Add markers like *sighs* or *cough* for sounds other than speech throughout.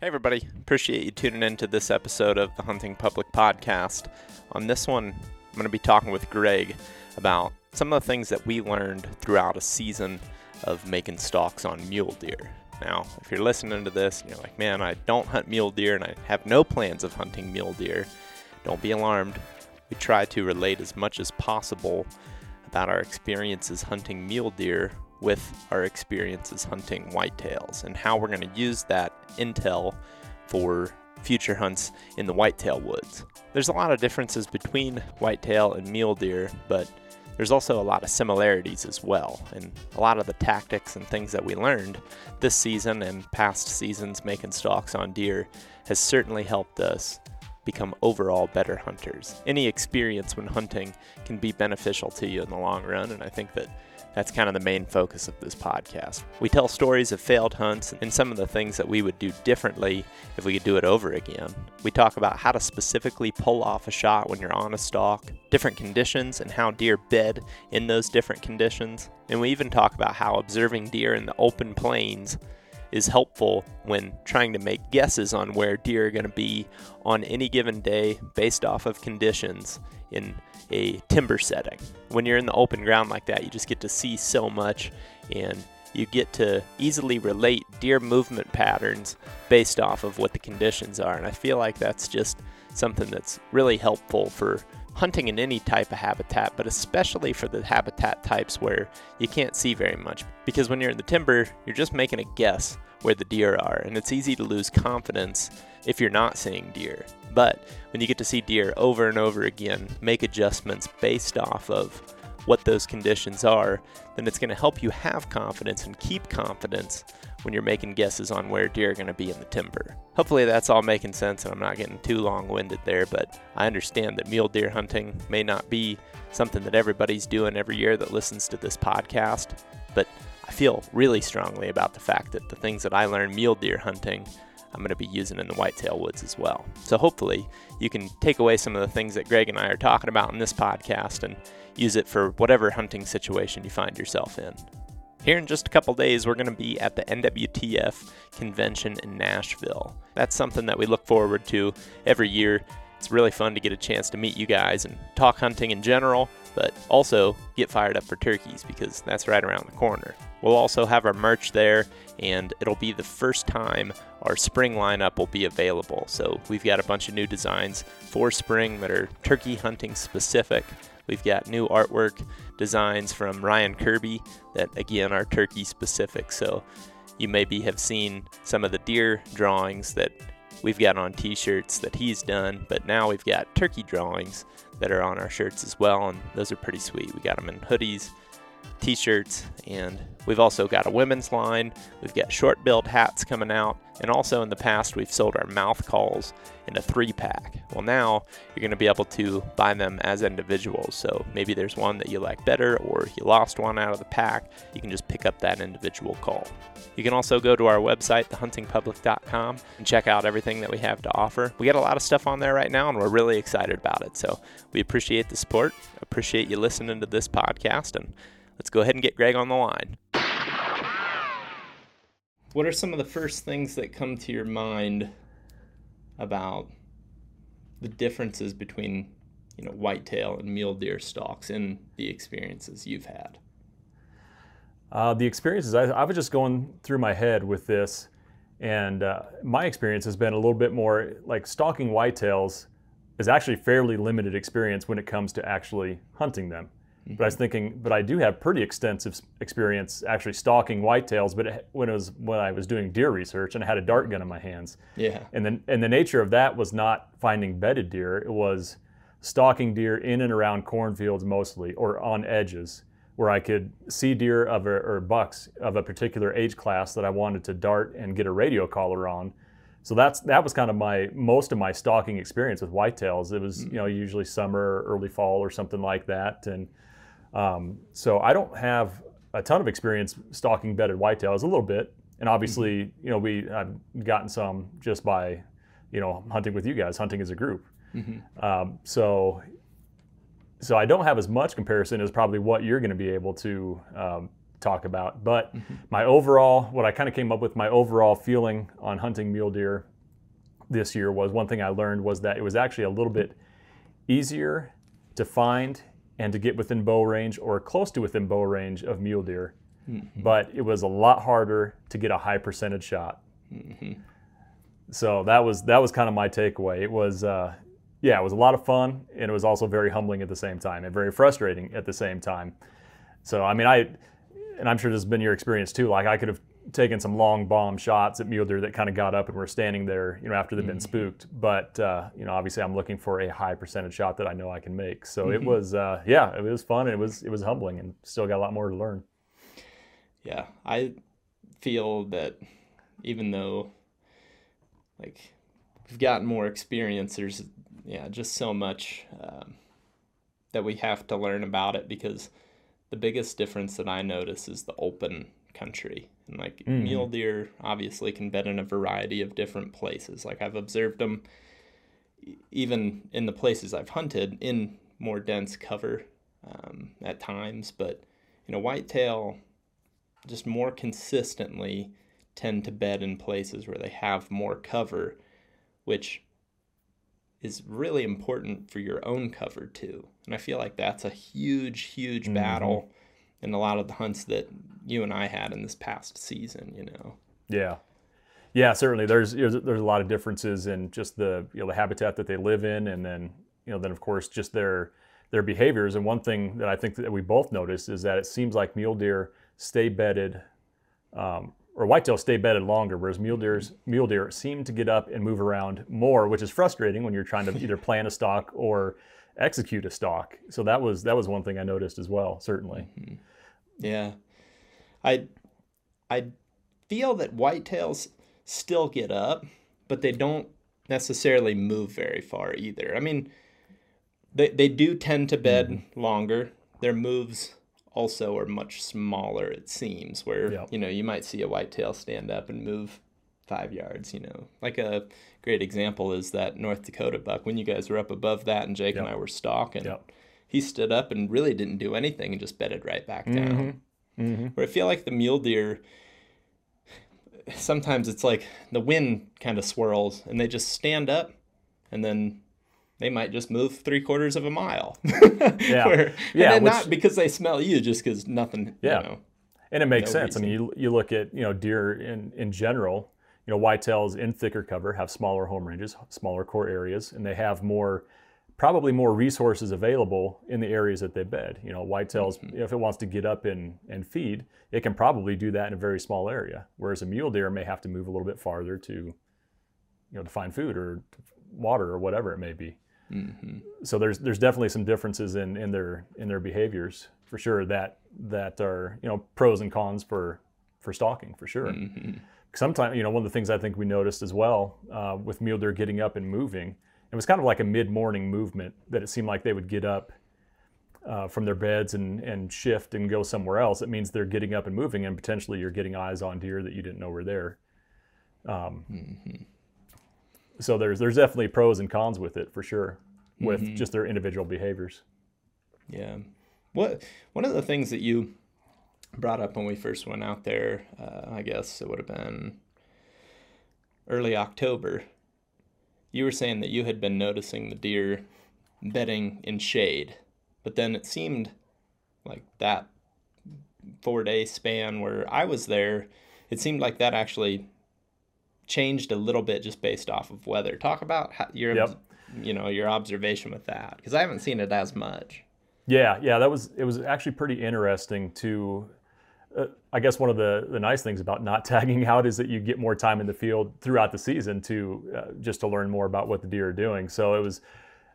Hey, everybody. Appreciate you tuning in to this episode of the Hunting Public Podcast. On this one, I'm going to be talking with Greg about some of the things that we learned throughout a season of making stalks on mule deer. Now, if you're listening to this and you're like, man, I don't hunt mule deer and I have no plans of hunting mule deer, don't be alarmed. We try to relate as much as possible about our experiences hunting mule deer with our experiences hunting whitetails and how we're going to use that intel for future hunts in the whitetail woods. There's a lot of differences between whitetail and mule deer, but there's also a lot of similarities as well. And a lot of the tactics and things that we learned this season and past seasons making stalks on deer has certainly helped us become overall better hunters. Any experience when hunting can be beneficial to you in the long run, and I think that that's kind of the main focus of this podcast. We tell stories of failed hunts and some of the things that we would do differently if we could do it over again. We talk about how to specifically pull off a shot when you're on a stalk, different conditions, and how deer bed in those different conditions. And we even talk about how observing deer in the open plains is helpful when trying to make guesses on where deer are going to be on any given day based off of conditions in a timber setting. When you're in the open ground like that, you just get to see so much and you get to easily relate deer movement patterns based off of what the conditions are. And I feel like that's just something that's really helpful for hunting in any type of habitat, but especially for the habitat types where you can't see very much. Because when you're in the timber, you're just making a guess where the deer are, and it's easy to lose confidence if you're not seeing deer. But when you get to see deer over and over again, make adjustments based off of what those conditions are, then it's going to help you have confidence and keep confidence when you're making guesses on where deer are going to be in the timber. Hopefully, that's all making sense and I'm not getting too long winded there, but I understand that mule deer hunting may not be something that everybody's doing every year that listens to this podcast, but I feel really strongly about the fact that the things that I learned mule deer hunting I'm going to be using in the whitetail woods as well. So hopefully you can take away some of the things that Greg and I are talking about in this podcast and use it for whatever hunting situation you find yourself in. Here in just a couple days, we're going to be at the NWTF convention in Nashville. That's something that we look forward to every year. It's really fun to get a chance to meet you guys and talk hunting in general, but also get fired up for turkeys because that's right around the corner. We'll also have our merch there, and it'll be the first time our spring lineup will be available. So we've got a bunch of new designs for spring that are turkey hunting specific. We've got new artwork designs from Ryan Kirby that, again, are turkey specific. So you maybe have seen some of the deer drawings that we've got on t shirts that he's done, but now we've got turkey drawings that are on our shirts as well, and those are pretty sweet. We got them in hoodies, t shirts, and we've also got a women's line. We've got short billed hats coming out, and also in the past, we've sold our mouth calls in a three pack. Well, now you're going to be able to buy them as individuals. So maybe there's one that you like better, or you lost one out of the pack, you can just pick up that individual call. You can also go to our website, thehuntingpublic.com, and check out everything that we have to offer. We got a lot of stuff on there right now, and we're really excited about it. So we appreciate the support, appreciate you listening to this podcast, and let's go ahead and get Greg on the line. What are some of the first things that come to your mind about the differences between, you know, whitetail and mule deer stalks in the experiences you've had? Uh, the experiences, I, I, was just going through my head with this, and uh, my experience has been a little bit more like stalking whitetails is actually fairly limited experience when it comes to actually hunting them. Mm-hmm. But I was thinking, but I do have pretty extensive experience actually stalking whitetails. But it, when it was when I was doing deer research and I had a dart gun in my hands. Yeah. And then and the nature of that was not finding bedded deer. It was stalking deer in and around cornfields mostly, or on edges, where I could see deer of a, or bucks of a particular age class that I wanted to dart and get a radio collar on. So that's that was kind of my most of my stalking experience with whitetails. It was mm. you know usually summer, early fall, or something like that, and um, so I don't have a ton of experience stalking bedded whitetails, a little bit, and obviously, mm-hmm. you know, we I've gotten some just by, you know, hunting with you guys, hunting as a group. Mm-hmm. Um, so, so I don't have as much comparison as probably what you're going to be able to um, talk about. But my overall, what I kind of came up with, my overall feeling on hunting mule deer this year was one thing I learned was that it was actually a little bit easier to find and to get within bow range or close to within bow range of mule deer, but it was a lot harder to get a high percentage shot. So that was that was kind of my takeaway. It was uh, yeah, it was a lot of fun, and it was also very humbling at the same time, and very frustrating at the same time. So I mean, I and I'm sure this has been your experience too. Like I could have taken some long bomb shots at Mueller that kind of got up and were standing there, you know, after they've been spooked. But uh, you know, obviously, I'm looking for a high percentage shot that I know I can make. So it was, uh, yeah, it was fun. And it was it was humbling, and still got a lot more to learn. Yeah, I feel that even though like we've gotten more experience, there's yeah just so much um, that we have to learn about it because the biggest difference that I notice is the open country and like mule deer obviously can bed in a variety of different places. Like I've observed them even in the places I've hunted in more dense cover um, at times, but you know whitetail just more consistently tend to bed in places where they have more cover, which is really important for your own cover too. And I feel like that's a huge, huge battle in a lot of the hunts that you and I had in this past season, you know. Yeah, yeah, certainly. There's there's there's a lot of differences in just the you know the habitat that they live in, and then you know then of course just their their behaviors. And one thing that I think that we both noticed is that it seems like mule deer stay bedded, um, or whitetail stay bedded longer, whereas mule deer's mule deer seem to get up and move around more, which is frustrating when you're trying to either plan a stalk or execute a stalk. So that was that was one thing I noticed as well. Certainly. Yeah. I I feel that whitetails still get up, but they don't necessarily move very far either. I mean, they they do tend to bed hmm. longer. Their moves also are much smaller it seems where Yep. you know you might see a whitetail stand up and move five yards you know like a great example is that north dakota buck when you guys were up above that and jake and i were stalking Yep. He stood up and really didn't do anything and just bedded right back mm-hmm. down mm-hmm. where I feel like the mule deer, sometimes it's like the wind kind of swirls and they just stand up and then they might just move three quarters of a mile. *laughs* Yeah. Where, Yeah, which- not because they smell you, just because nothing, Yeah. you know. And it makes no sense. I mean, you, you look at you know deer in in general. You know, whitetails in thicker cover have smaller home ranges, smaller core areas, and they have more, probably more resources available in the areas that they bed. You know, whitetails, mm-hmm. if it wants to get up and and feed, it can probably do that in a very small area. Whereas a mule deer may have to move a little bit farther to, you know, to find food or water or whatever it may be. Mm-hmm. So there's there's definitely some differences in, in their in their behaviors for sure that that are you know pros and cons for for stalking for sure. Mm-hmm. Sometimes you know one of the things I think we noticed as well uh, with mule deer getting up and moving, it was kind of like a mid morning movement that it seemed like they would get up uh, from their beds and and shift and go somewhere else. It means they're getting up and moving, and potentially you're getting eyes on deer that you didn't know were there. Um, So there's there's definitely pros and cons with it for sure, with just their individual behaviors. Yeah. What one of the things that you brought up when we first went out there, uh, I guess it would have been early October. You were saying that you had been noticing the deer bedding in shade, but then it seemed like that four day span where I was there, it seemed like that actually changed a little bit just based off of weather. Talk about how your Yep. you know your observation with that because I haven't seen it as much. Yeah, yeah, that was it was actually pretty interesting to uh, I guess one of the, the nice things about not *laughs* tagging out is that you get more time in the field throughout the season to uh, just to learn more about what the deer are doing. So it was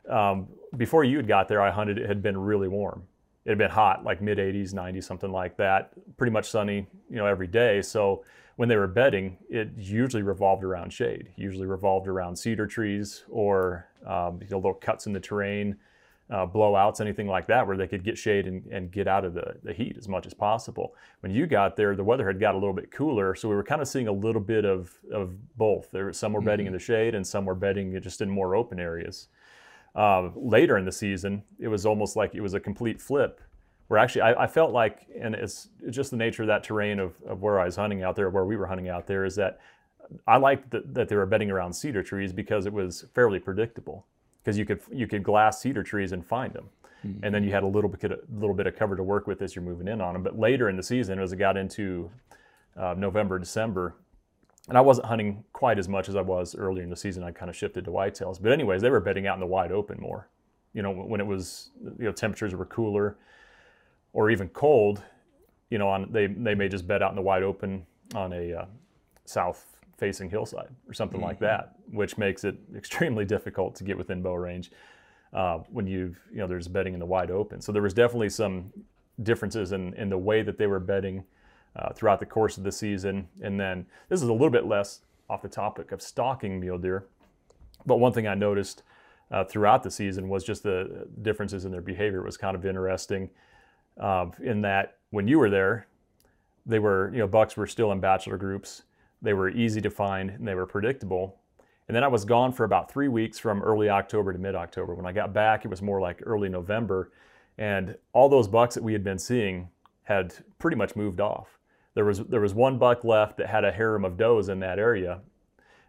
um, before you had got there, I hunted. It had been really warm. It had been hot, like mid 80s, 90s, something like that. Pretty much sunny, you know, every day. So when they were bedding, it usually revolved around shade. Usually revolved around cedar trees or um, you know, little cuts in the terrain uh, blowouts, anything like that, where they could get shade and, and get out of the, the heat as much as possible. When you got there, the weather had got a little bit cooler, so we were kind of seeing a little bit of, of both. There, some were bedding in the shade, and some were bedding just in more open areas. Uh, later in the season, it was almost like it was a complete flip, where actually I, I felt like, and it's, it's just the nature of that terrain of, of where I was hunting out there, where we were hunting out there, is that I liked that, that they were bedding around cedar trees because it was fairly predictable. Because you could you could glass cedar trees and find them, mm-hmm. and then you had a little bit a little bit of cover to work with as you're moving in on them. But later in the season, as it got into uh, November, December, and I wasn't hunting quite as much as I was earlier in the season. I kind of shifted to whitetails. But anyways, they were bedding out in the wide open more. You know, when it was you know temperatures were cooler or even cold, you know, on they they may just bed out in the wide open on a uh, south facing hillside or something mm-hmm. like that, which makes it *laughs* extremely difficult to get within bow range uh, when you've you know there's bedding in the wide open. So there was definitely some differences in in the way that they were bedding uh, throughout the course of the season. And then this is a little bit less off the topic of stalking mule deer, but one thing I noticed uh, throughout the season was just the differences in their behavior it was kind of interesting. Uh, in that when you were there, they were you know bucks were still in bachelor groups they were easy to find and they were predictable. And then I was gone for about three weeks from early October to mid October. When I got back, it was more like early November. And all those bucks that we had been seeing had pretty much moved off. There was, there was one buck left that had a harem of does in that area.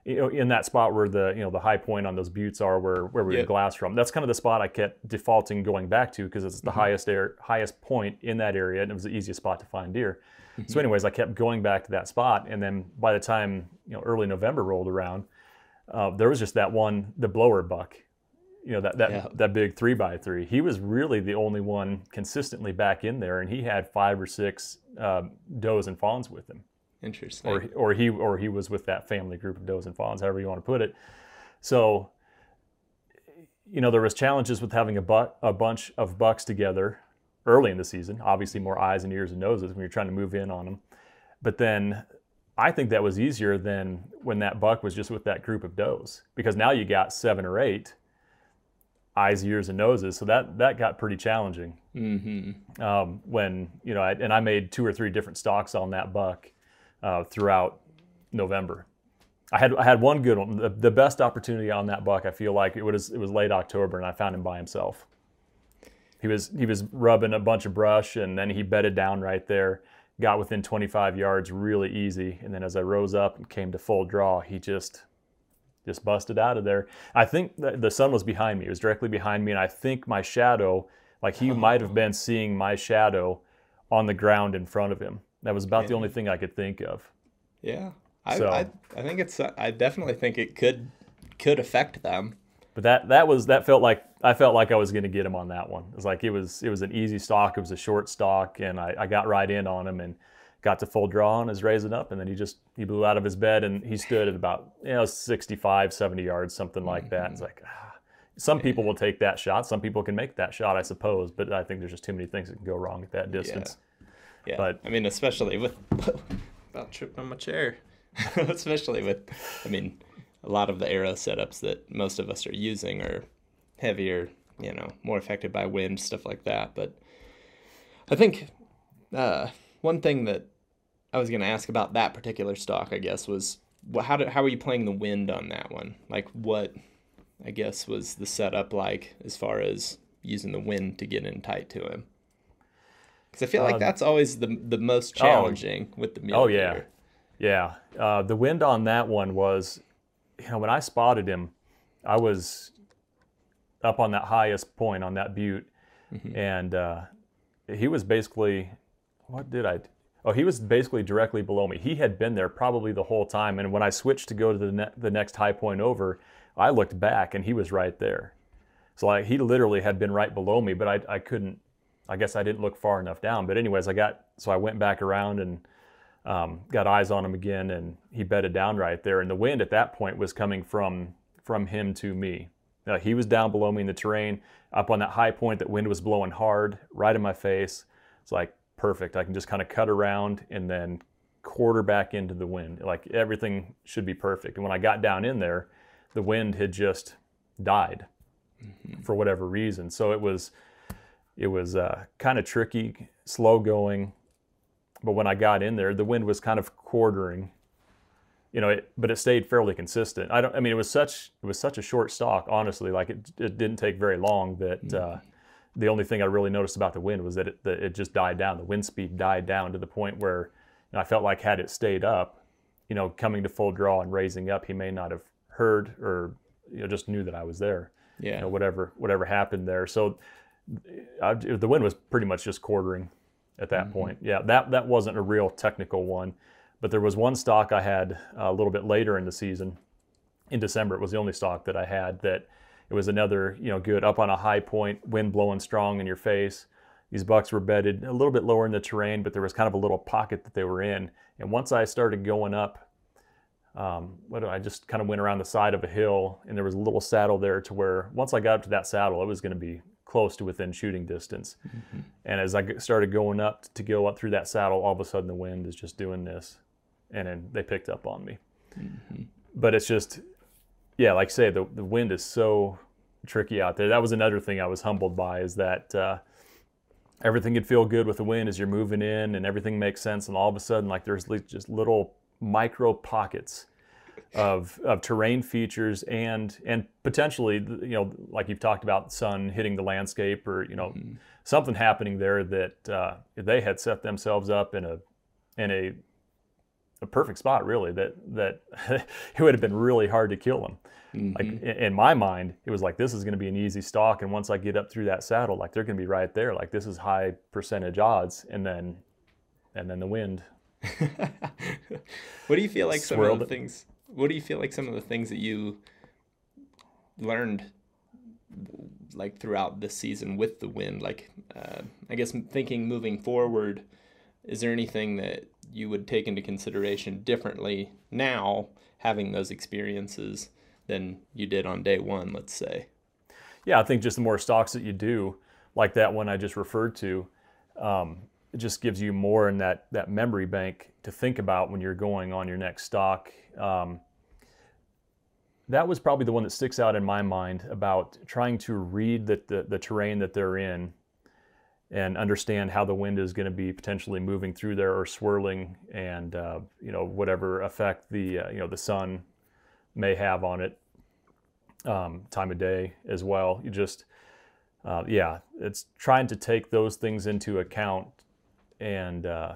You know, in that spot where the you know the high point on those buttes are where where we yep. glass from. That's kind of the spot I kept defaulting going back to because it's the mm-hmm. highest air, highest point in that area and it was the easiest spot to find deer. Mm-hmm. So, anyways, I kept going back to that spot, and then by the time you know early November rolled around, uh, there was just that one, the blower buck, you know that that yeah. that big three by three. He was really the only one consistently back in there, and he had five or six um, does and fawns with him. Interesting. Or or he or he was with that family group of does and fawns, however you want to put it. So, you know, there was challenges with having a, bu- a bunch of bucks together early in the season. Obviously, more eyes and ears and noses when you're trying to move in on them. But then I think that was easier than when that buck was just with that group of does because now you got seven or eight eyes, ears, and noses. So that that got pretty challenging. Mm-hmm. Um, when you know, I, and I made two or three different stalks on that buck uh, throughout November. I had I had one good one. The, the best opportunity on that buck, I feel like it was it was late October, and I found him by himself he was he was rubbing a bunch of brush and then he bedded down right there got within 25 yards really easy and then as i rose up and came to full draw he just just busted out of there. I think the sun was behind me. It was directly behind me and i think my shadow like he oh. might have been seeing my shadow on the ground in front of him. That was about yeah. the only thing i could think of. Yeah. I, so, I, I think it's i definitely think it could could affect them but that that was that felt like I felt like I was going to get him on that one. It was like it was it was an easy stalk. It was a short stalk, and I, I got right in on him and got to full draw and was raising up, and then he just he blew out of his bed and he stood at about you know 65, 70 yards, something like that. It's like. Ah. Some people will take that shot. Some people can make that shot, I suppose. But I think there's just too many things that can go wrong at that distance. Yeah. yeah. But I mean, especially with *laughs* about tripping on my chair. *laughs* especially with, I mean, a lot of the arrow setups that most of us are using are heavier, you know, more affected by wind, stuff like that. But I think uh, one thing that I was going to ask about that particular stalk, I guess, was how did, how were you playing the wind on that one? Like what, I guess, was the setup like as far as using the wind to get in tight to him? Because I feel like uh, that's always the the most oh. challenging oh, with the mule. Oh yeah, yeah. Uh, the wind on that one was you know, when I spotted him, I was up on that highest point on that butte, mm-hmm. and uh, he was basically, what did I? Oh, he was basically directly below me. He had been there probably the whole time, and when I switched to go to the ne- the next high point over, I looked back and he was right there. So like he literally had been right below me, but I I couldn't. I guess I didn't look far enough down. But anyways, I got so I went back around and um, got eyes on him again, and he bedded down right there. And the wind at that point was coming from from him to me. Uh, he was down below me in the terrain, up on that high point. That wind was blowing hard, right in my face. It's like perfect. I can just kind of cut around and then quarter back into the wind. Like everything should be perfect. And when I got down in there, the wind had just died mm-hmm. for whatever reason. So it was it was uh, kind of tricky, slow going. But when I got in there, the wind was kind of quartering, you know, it, but it stayed fairly consistent. I don't, I mean, it was such, it was such a short stalk, honestly, like it, it didn't take very long that, mm-hmm. uh, the only thing I really noticed about the wind was that it, that it just died down. The wind speed died down to the point where you know, I felt like had it stayed up, you know, coming to full draw and raising up, he may not have heard or you know just knew that I was there. Yeah. You know, whatever whatever happened there. So I, the wind was pretty much just quartering at that point. Yeah, that that wasn't a real technical one, but there was one stalk I had a little bit later in the season. In December, it was the only stock that I had that it was another you know good up on a high point, wind blowing strong in your face. These bucks were bedded a little bit lower in the terrain, but there was kind of a little pocket that they were in. And once I started going up, um, what I just kind of went around the side of a hill, and there was a little saddle there to where once I got up to that saddle, it was going to be close to within shooting distance. Mm-hmm. And as I started going up to go up through that saddle, all of a sudden the wind is just doing this, and then they picked up on me. Mm-hmm. But it's just, yeah, like I say, the the wind is so tricky out there. That was another thing I was humbled by is that. Uh, everything could feel good with the wind as you're moving in and everything makes sense and all of a sudden like there's just little micro pockets of, of terrain features and and potentially you know like you've talked about sun hitting the landscape or you know mm-hmm. something happening there that uh, they had set themselves up in a in a a perfect spot really that that *laughs* it would have been really hard to kill them mm-hmm. like in my mind it was like this is going to be an easy stalk and once i get up through that saddle like they're going to be right there like this is high percentage odds and then and then the wind *laughs* what do you feel like some of the things what do you feel like some of the things that you learned like throughout this season with the wind? Like uh, i guess thinking moving forward is there anything that you would take into consideration differently now having those experiences than you did on day one let's say? Yeah i think just the more stalks that you do like that one i just referred to um, it just gives you more in that that memory bank to think about when you're going on your next stalk. Um, that was probably the one that sticks out in my mind about trying to read the, the, the terrain that they're in and understand how the wind is going to be potentially moving through there or swirling and uh, you know whatever effect the uh, you know the sun may have on it um, time of day as well you just uh, yeah it's trying to take those things into account and uh,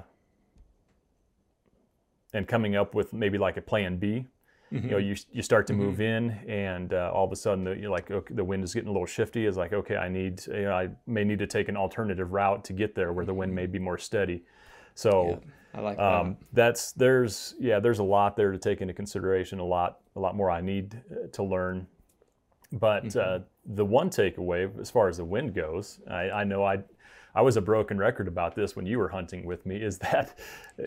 and coming up with maybe like a plan B. Mm-hmm. You know, you, you start to move mm-hmm. in, and uh, all of a sudden, the, you're like, okay, the wind is getting a little shifty. It's like, okay, I need, you know, I may need to take an alternative route to get there where the wind may be more steady. So, yeah, I like that. Um, that's there's yeah, there's a lot there to take into consideration. A lot, a lot more I need uh, to learn. But mm-hmm. uh, the one takeaway, as far as the wind goes, I, I know I I was a broken record about this when you were hunting with me. Is that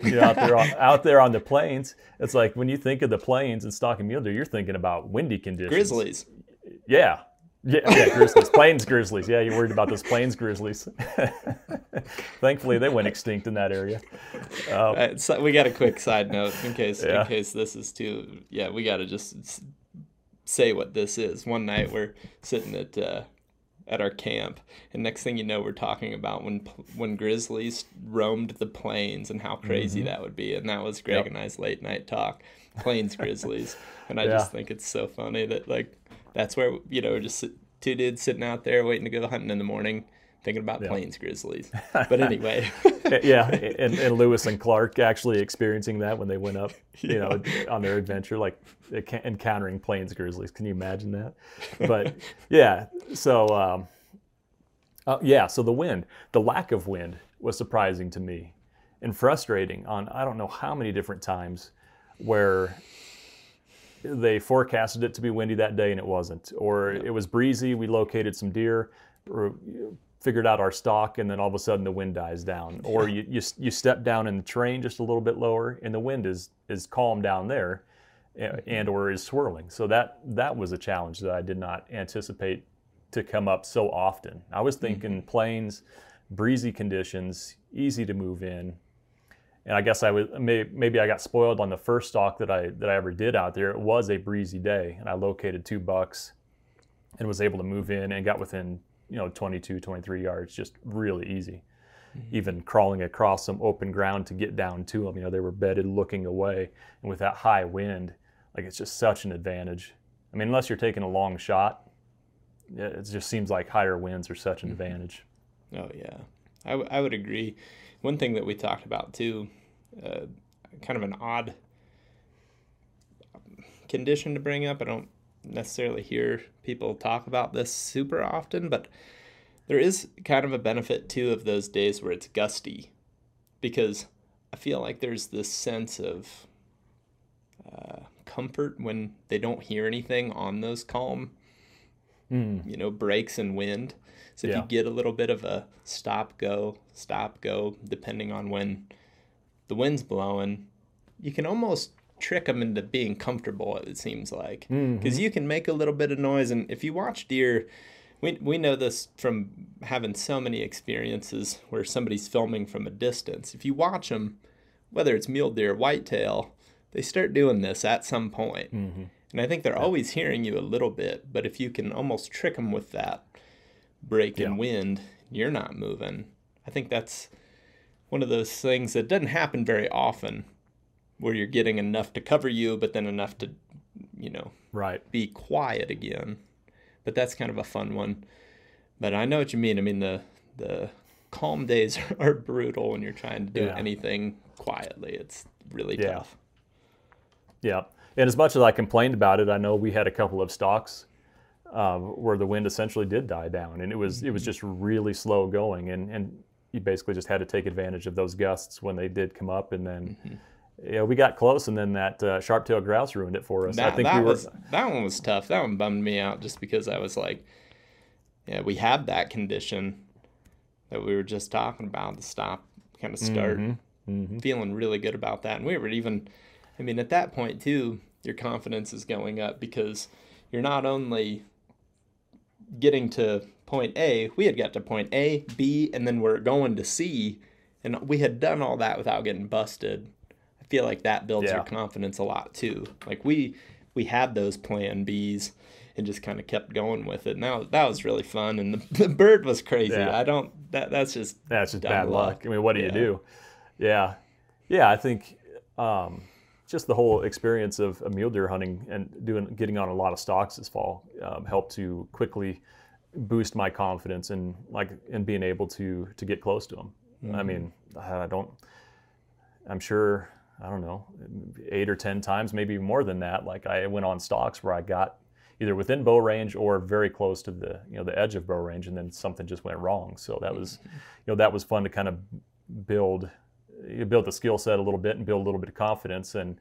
you know, out there on, *laughs* out there on the plains? It's like when you think of the plains and stalking mule deer, you're thinking about windy conditions. Grizzlies. Yeah. Yeah, yeah, grizzlies, plains grizzlies. Yeah, you're worried about those plains grizzlies. *laughs* Thankfully, they went extinct in that area. Um, uh, so we got a quick side note in case yeah. in case this is too. Yeah, we got to just say what this is. One night we're sitting at uh, at our camp. And next thing you know, we're talking about when when grizzlies roamed the plains and how crazy mm-hmm. that would be. And that was Greg yep. and I's late night talk, plains grizzlies. and I *laughs* yeah. just think it's so funny that like that's where you know we're just two dudes sitting out there waiting to go hunting in the morning thinking about yeah. plains grizzlies. *laughs* But anyway. yeah, and, and Lewis and Clark actually experiencing that when they went up, *laughs* you yeah. know, on their adventure, like encountering plains grizzlies. Can you imagine that? *laughs* But yeah, so um, uh, yeah, so the wind, the lack of wind was surprising to me and frustrating on I don't know how many different times where they forecasted it to be windy that day and it wasn't, or yeah. it was breezy. We located some deer, or figured out our stalk and then all of a sudden the wind dies down or you, you, you step down in the terrain just a little bit lower and the wind is is calm down there mm-hmm. and or is swirling so that that was a challenge that i did not anticipate to come up so often i was mm-hmm. thinking mm-hmm. plains breezy conditions easy to move in and i guess i was maybe i got spoiled on the first stalk that i that i ever did out there it was a breezy day and i located two bucks and was able to move in and got within you know 22 23 yards just really easy mm-hmm. even crawling across some open ground to get down to them you know they were bedded looking away and with that high wind like it's just such an advantage i mean unless you're taking a long shot it just seems like higher winds are such an Mm-hmm. advantage. Oh yeah, I, w- I would agree. One thing that we talked about too, uh, kind of an odd condition to bring up. I don't necessarily hear people talk about this super often, but there is kind of a benefit too of those days where it's gusty, because I feel like there's this sense of uh, comfort when they don't hear anything on those calm you know, breaks and wind. So if Yeah. you get a little bit of a stop go, stop go, depending on when the wind's blowing, you can almost trick them into being comfortable. It seems like mm-hmm. because you can make a little bit of noise, and if you watch deer. We, we know this from having so many experiences where somebody's filming from a distance. If you watch them, whether it's mule deer, whitetail, they start doing this at some point. Mm-hmm. And I think they're always hearing you a little bit, but if you can almost trick them with that break in wind, you're not moving. I think that's one of those things that doesn't happen very often where you're getting enough to cover you, but then enough to, you know, Right. be quiet again. But that's kind of a fun one. But I know what you mean. I mean the the calm days *laughs* are brutal when you're trying to do Yeah. anything quietly. It's really Yeah. tough. Yeah. And as much as I complained about it, I know we had a couple of stalks uh, where the wind essentially did die down, and it was it was just really slow going, and and you basically just had to take advantage of those gusts when they did come up, and then. Yeah, we got close, and then that uh, sharp-tailed grouse ruined it for us. That, I think that we were, was that one was tough. That one bummed me out just because I was like, yeah, we had that condition that we were just talking about, the stop kind of start, Mm-hmm. feeling really good about that. And we were even, I mean, at that point too, your confidence is going up because you're not only getting to point A, we had got to point A, B, and then we're going to C, and we had done all that without getting busted. Feel like that builds Yeah. your confidence a lot too. Like we we had those plan Bs and just kind of kept going with it. And that was, that was really fun. And the, *laughs* the bird was crazy. Yeah. I don't that that's just That's just bad luck. I mean, what do Yeah. you do? Yeah, yeah. I think um, just the whole experience of, of mule deer hunting and doing getting on a lot of stalks this fall um, helped to quickly boost my confidence and like in being able to to get close to them. I mean, I don't. I'm sure. I don't know, eight or ten times, maybe more than that. Like I went on stalks where I got either within bow range or very close to the you know the edge of bow range, and then something just went wrong. So that was, you know, that was fun to kind of build, you build the skill set a little bit and build a little bit of confidence. And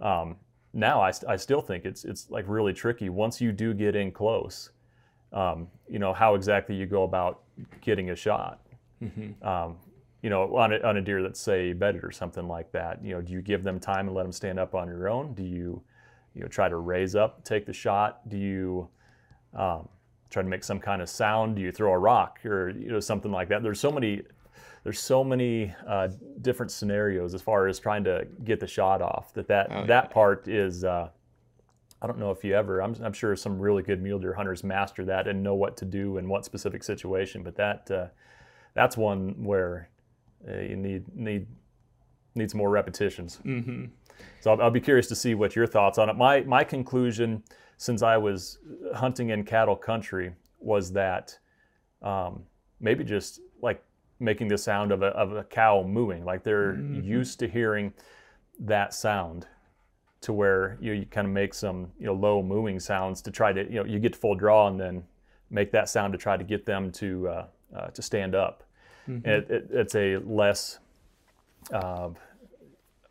um, now I, I still think it's it's like really tricky once you do get in close. Um, you know how exactly you go about getting a shot. Um, you know, on a, on a deer that's say bedded or something like that. You know, do you give them time and let them stand up on your own? Do you, you know, try to raise up, take the shot? Do you um, try to make some kind of sound? Do you throw a rock or you know something like that? There's so many, there's so many uh, different scenarios as far as trying to get the shot off. That that Oh, that yeah. part is. Uh, I don't know if you ever. I'm, I'm sure some really good mule deer hunters master that and know what to do in what specific situation. But that uh, that's one where uh, you need need needs more repetitions. mm-hmm. So I'll, I'll be curious to see what your thoughts on it. My my conclusion, since I was hunting in cattle country, was that um, maybe just like making the sound of a of a cow mooing, like they're used to hearing that sound, to where you, you kind of make some you know low mooing sounds to try to you know you get to full draw and then make that sound to try to get them to uh, uh, to stand up. And it, it, it's a less uh,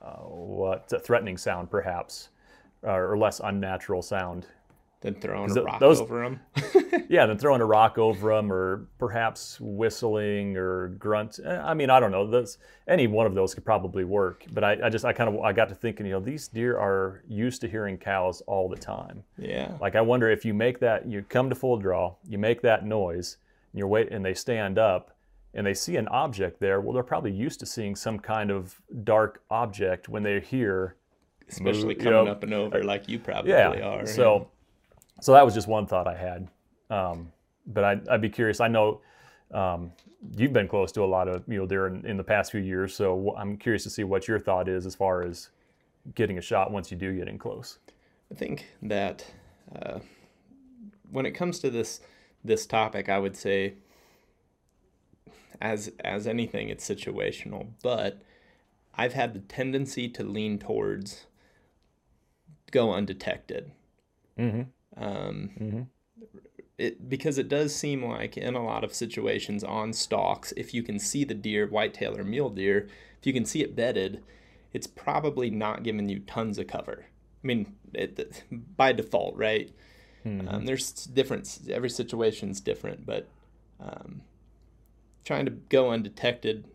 uh, what a threatening sound perhaps, uh, or less unnatural sound. Then throwing a th- rock those- over them. *laughs* Yeah, then throwing a rock over them, or perhaps whistling or grunt. eh, I mean, I don't know. Those, any one of those could probably work. But I, I just, I kind of, I got to thinking, you know, these deer are used to hearing cows all the time. yeah. Like I wonder if you make that, you come to full draw, you make that noise, and you're wait, and they stand up, and they see an object there. Well, they're probably used to seeing some kind of dark object when they're here. Especially move, you coming know, up and over like you probably yeah. are. So, so that was just one thought I had. Um, but I'd, I'd be curious. I know um, you've been close to a lot of mule deer in, in the past few years, so I'm curious to see what your thought is as far as getting a shot once you do get in close. I think that uh, when it comes to this this topic, I would say as as anything it's situational, but I've had the tendency to lean towards go undetected. Mm-hmm. Um, Mm-hmm. it because it does seem like in a lot of situations on stalks, if you can see the deer, whitetail or mule deer, if you can see it bedded, it's probably not giving you tons of cover. I mean, it, by default, right? Mm-hmm. Um, there's different. Every situation's different, but um, trying to go undetected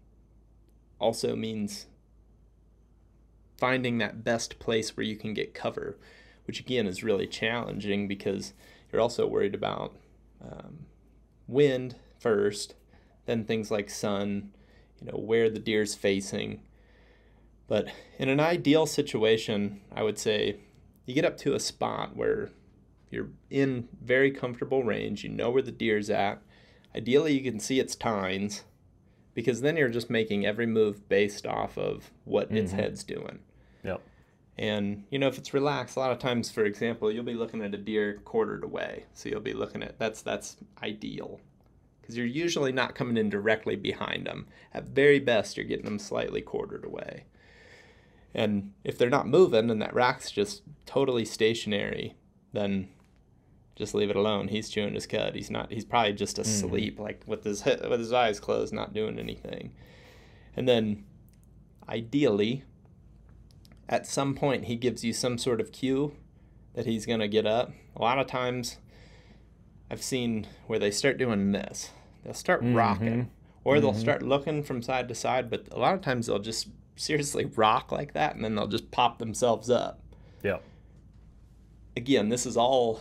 also means finding that best place where you can get cover, which again is really challenging because you're also worried about um, wind first, then things like sun, you know, where the deer's facing. But in an ideal situation, I would say you get up to a spot where you're in very comfortable range, you know where the deer's at. Ideally, you can see its tines because then you're just making every move based off of what its Mhm. head's doing. Yep. And you know, if it's relaxed, a lot of times, for example, you'll be looking at a deer quartered away. So you'll be looking at that's that's ideal, because you're usually not coming in directly behind them. At very best, you're getting them slightly quartered away. And if they're not moving and that rack's just totally stationary, then just leave it alone. He's chewing his cud. He's not. He's probably just asleep, mm-hmm. like with his with his eyes closed, not doing anything. And then, ideally, at some point he gives you some sort of cue that he's going to get up. A lot of times I've seen where they start doing this. They'll start mm-hmm. rocking or they'll mm-hmm. start looking from side to side, but a lot of times they'll just seriously rock like that and then they'll just pop themselves up. Yeah. Again, this is all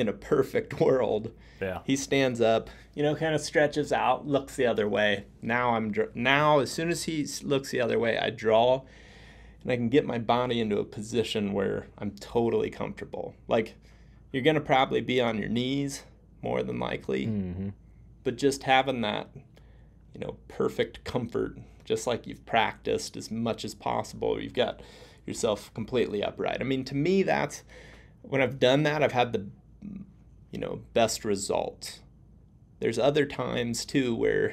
in a perfect *laughs* world. Yeah. He stands up, you know, kind of stretches out, looks the other way. Now I'm dr- now as soon as he looks the other way, I draw, and I can get my body into a position where I'm totally comfortable. Like you're gonna probably be on your knees more than likely, Mm-hmm. but just having that, you know, perfect comfort, just like you've practiced as much as possible. You've got yourself completely upright. I mean, to me, that's when I've done that, I've had the, you know, best result. There's other times too where,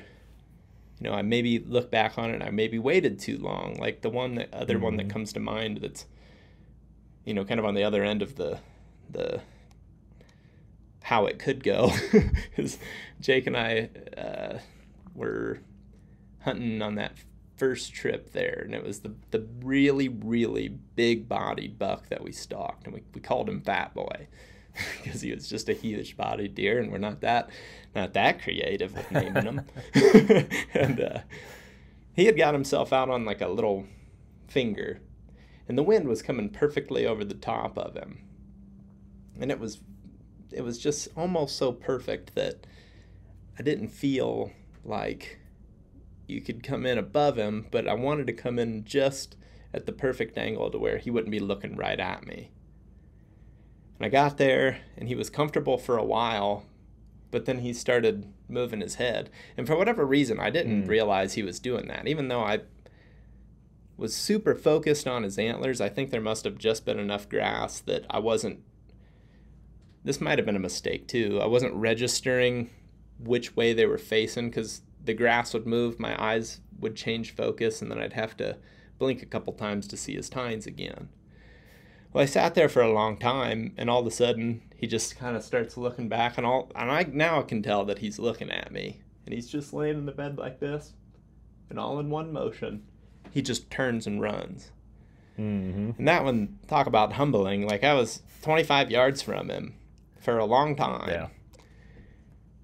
you know, I maybe look back on it and I maybe waited too long. Like the one that other one that comes to mind that's, you know, kind of on the other end of the, the how it could go *laughs* is Jake and I uh, were hunting on that first trip there, and it was the the really really big bodied buck that we stalked, and we, we called him Fat Boy *laughs* because he was just a huge bodied deer, and we're not that not that creative with naming them. *laughs* and uh, he had got himself out on like a little finger, and the wind was coming perfectly over the top of him, and it was it was just almost so perfect that I didn't feel like you could come in above him, but I wanted to come in just at the perfect angle to where he wouldn't be looking right at me. And I got there and he was comfortable for a while, but then he started moving his head. And for whatever reason, I didn't hmm. realize he was doing that. Even though I was super focused on his antlers, I think there must have just been enough grass that I wasn't this might have been a mistake too. I wasn't registering which way they were facing because the grass would move, my eyes would change focus, and then I'd have to blink a couple times to see his tines again. Well, I sat there for a long time, and all of a sudden he just kind of starts looking back, and all, and I now I can tell that he's looking at me, and he's just laying in the bed like this, and all in one motion, he just turns and runs. Mm-hmm. And that one, talk about humbling. Like I was 25 yards from him for a long time. Yeah.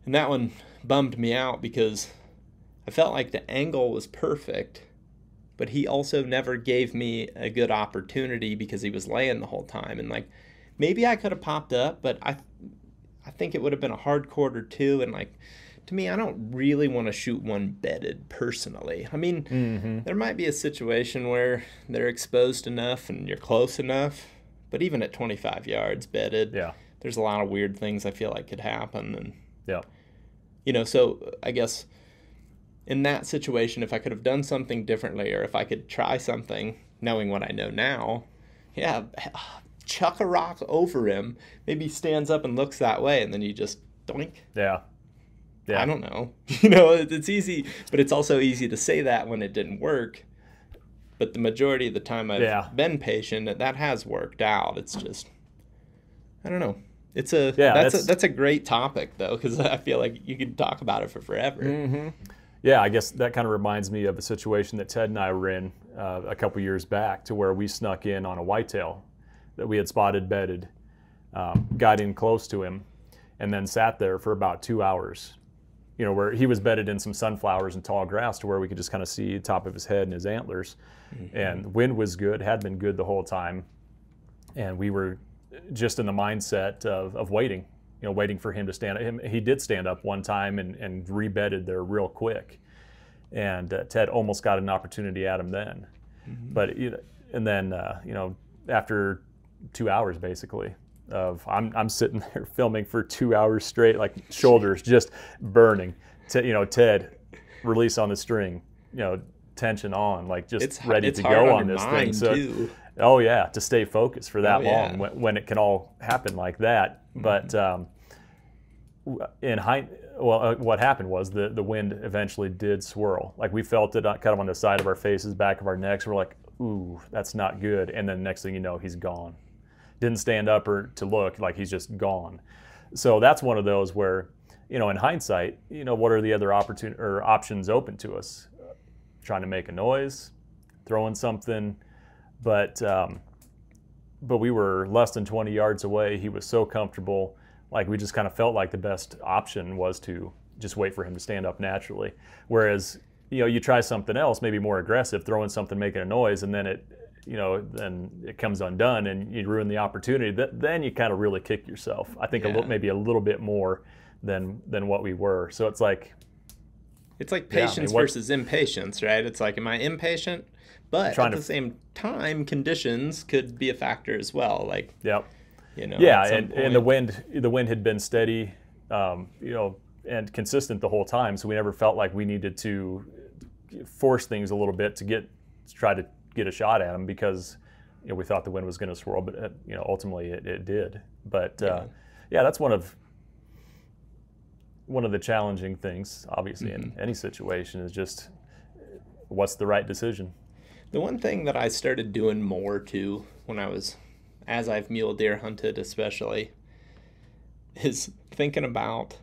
And that one bummed me out because I felt like the angle was perfect, but he also never gave me a good opportunity because he was laying the whole time. And like maybe I could have popped up, but I I think it would have been a hard quarter too. And like to me, I don't really want to shoot one bedded personally. I mean, Mm-hmm. there might be a situation where they're exposed enough and you're close enough, but even at 25 yards bedded, Yeah. there's a lot of weird things I feel like could happen. And, Yeah. you know, so I guess in that situation, if I could have done something differently or if I could try something, knowing what I know now, yeah, *sighs* chuck a rock over him. Maybe he stands up and looks that way, and then you just doink. Yeah. Yeah. I don't know. *laughs* You know, it's easy, but it's also easy to say that when it didn't work. But the majority of the time I've Yeah. been patient, that that has worked out. It's just, I don't know. It's a Yeah, that's, that's- a that's a great topic though because *laughs* I feel like you could talk about it for forever. Mm-hmm. Yeah, I guess that kind of reminds me of a situation that Ted and I were in uh, a couple years back, to where we snuck in on a whitetail that we had spotted bedded, um, got in close to him, and then sat there for about two hours. You know, where he was bedded in some sunflowers and tall grass, to where we could just kind of see the top of his head and his antlers. And the wind was good, had been good the whole time, and we were just in the mindset of, of waiting you know, waiting for him to stand up. Him, he did stand up one time and, and rebedded there real quick. And uh, Ted almost got an opportunity at him then. But, you know, and then, uh, you know, after two hours basically of I'm, I'm sitting *laughs* there filming for two hours straight, like shoulders just burning. Te- you know, Ted, release on the string, you know, tension on, like just It's ready it's to go on on this thing. So, too. Oh yeah, to stay focused for that Oh, yeah. long when, when it can all happen like that. Mm-hmm. But um, in hind, well, uh, what happened was the the wind eventually did swirl. Like we felt it kind of on the side of our faces, back of our necks. We're like, ooh, that's not good. And then next thing you know, he's gone. Didn't stand up or to look, like he's just gone. So that's one of those where, you know, in hindsight, you know, what are the other opportun- or options open to us? Trying to make a noise, throwing something, but um, but we were less than 20 yards away. He was so comfortable, like we just kind of felt like the best option was to just wait for him to stand up naturally. Whereas you know you try something else, maybe more aggressive, throwing something, making a noise, and then it you know then it comes undone and you ruin the opportunity. Th- then you kind of really kick yourself. I think a little, maybe a little bit more than than what we were. So it's like It's like Yeah, I mean, patience what- versus impatience, right? It's like, am I impatient? But at to- the same time, conditions could be a factor as well. Like, yep. You know, yeah and, and the wind the wind had been steady um, you know and consistent the whole time so we never felt like we needed to force things a little bit to get to try to get a shot at them because you know we thought the wind was going to swirl but uh, you know ultimately it, it did. But uh, yeah. that's one of one of the challenging things obviously in any situation is just what's the right decision? The one thing that I started doing more too when I was, as I've mule deer hunted especially, is thinking about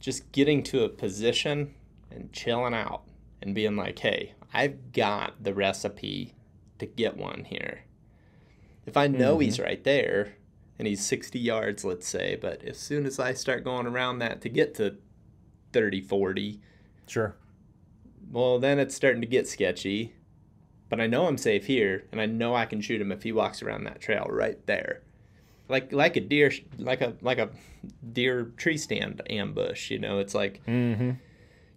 just getting to a position and chilling out and being like, hey, I've got the recipe to get one here. If I know he's mm-hmm. right there and he's 60 yards, let's say, but as soon as I start going around that to get to 30, 40, sure well, then it's starting to get sketchy. But I know I'm safe here, and I know I can shoot him if he walks around that trail right there, like like a deer, like a like a deer tree stand ambush. You know, it's like mm-hmm.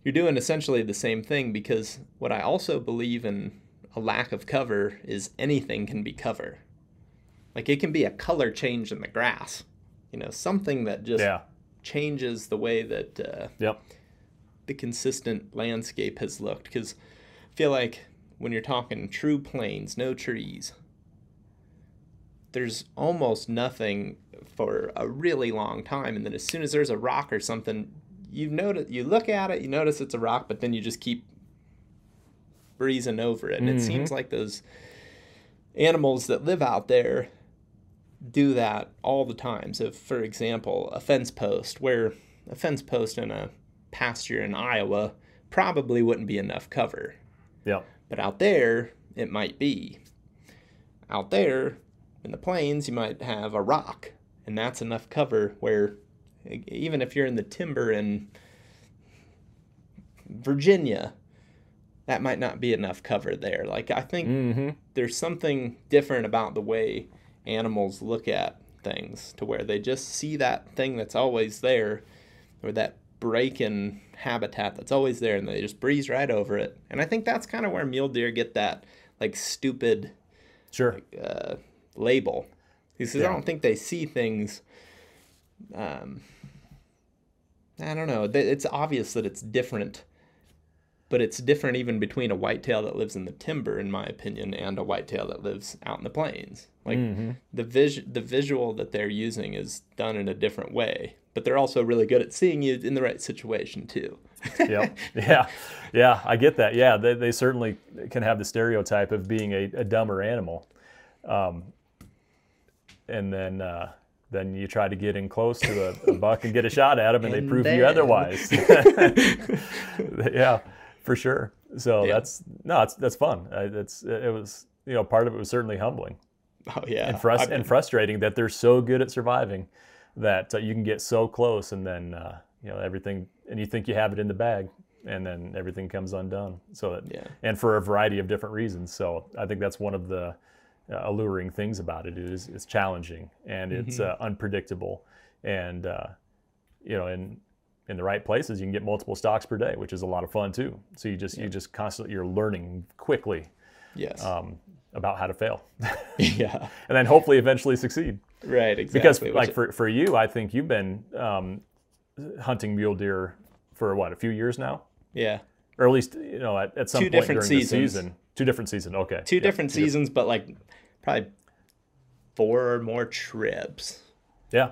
you're doing essentially the same thing. Because what I also believe in a lack of cover is anything can be cover. Like it can be a color change in the grass. You know, something that just yeah changes the way that. Uh, yep the consistent landscape has looked because I feel like when you're talking true plains, no trees, there's almost nothing for a really long time, and then as soon as there's a rock or something, you notice you look at it, you notice it's a rock, but then you just keep breezing over it, and it seems mm-hmm. like those animals that live out there do that all the time. So, for example, a fence post, where a fence post in a pasture in Iowa probably wouldn't be enough cover. yep But out there, it might be. Out there in the plains, you might have a rock, and that's enough cover where even if you're in the timber in Virginia, that might not be enough cover there. Like, I think mm-hmm. there's something different about the way animals look at things to where they just see that thing that's always there or that break in habitat that's always there and they just breeze right over it. And I think that's kind of where mule deer get that like stupid sure uh, label. Because Yeah. I don't think they see things. Um, I don't know. It's obvious that it's different but it's different even between a whitetail that lives in the timber, in my opinion, and a whitetail that lives out in the plains. Like Mm-hmm. the vis- the visual that they're using is done in a different way, but they're also really good at seeing you in the right situation too. yep. *laughs* Yeah. Yeah. I get that. Yeah. They, they certainly can have the stereotype of being a, a dumber animal. Um, and then, uh, then you try to get in close to a, a buck and get a shot at them, and, And they prove then- you otherwise. *laughs* *laughs* yeah, for sure. So Yeah. that's no, it's that's fun. That's it was you know part of it was certainly humbling Oh yeah, and, and frustrating that they're so good at surviving that uh, you can get so close and then uh, you know everything and you think you have it in the bag and then everything comes undone. So that, Yeah. and for a variety of different reasons. So i think that's one of the uh, alluring things about it is it's challenging and it's Mm-hmm. uh, unpredictable. And uh, you know in in the right places you can get multiple stalks per day which is a lot of fun too. So you just you just constantly you're learning quickly yes, um, about how to fail. *laughs* *laughs* Yeah, and then hopefully eventually succeed right, exactly. because which- like for, for you i think you've been um, hunting mule deer for what a few years now yeah, or at least you know at, at some Two point different during seasons. the season two different seasons okay two Yeah, different two seasons, but like probably four or more trips. yeah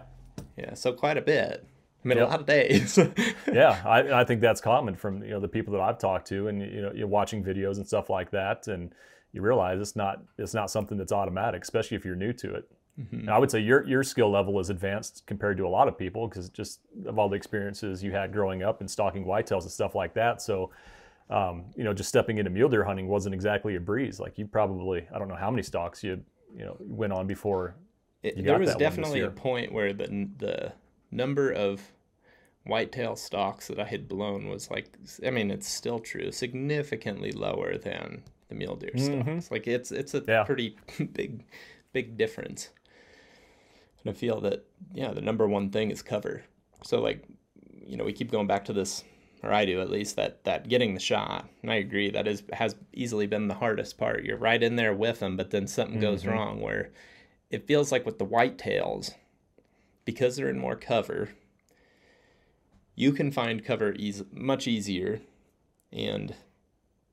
Yeah, so quite a bit. I mean, Yep. a lot of days. *laughs* yeah I, I think that's common from you know the people that i've talked to and you know you're watching videos and stuff like that and you realize it's not it's not something that's automatic especially if you're new to it Mm-hmm. And i would say your your skill level is advanced compared to a lot of people because just of all the experiences you had growing up and stalking whitetails and stuff like that so um, you know just stepping into mule deer hunting wasn't exactly a breeze like you probably i don't know how many stalks you you know went on before It- You there got was that definitely a point where the the number of whitetail stalks that I had blown was like I mean it's still true significantly lower than the mule deer stalks like it's it's a Mm-hmm. Yeah. pretty *laughs* big big difference and I feel that yeah the number one thing is cover. So like you know we keep going back to this or I do at least that that getting the shot. And I agree that is has easily been the hardest part. You're right in there with them but then something goes Mm-hmm. wrong where it feels like with the whitetails because they're in more cover you can find cover easy, much easier. And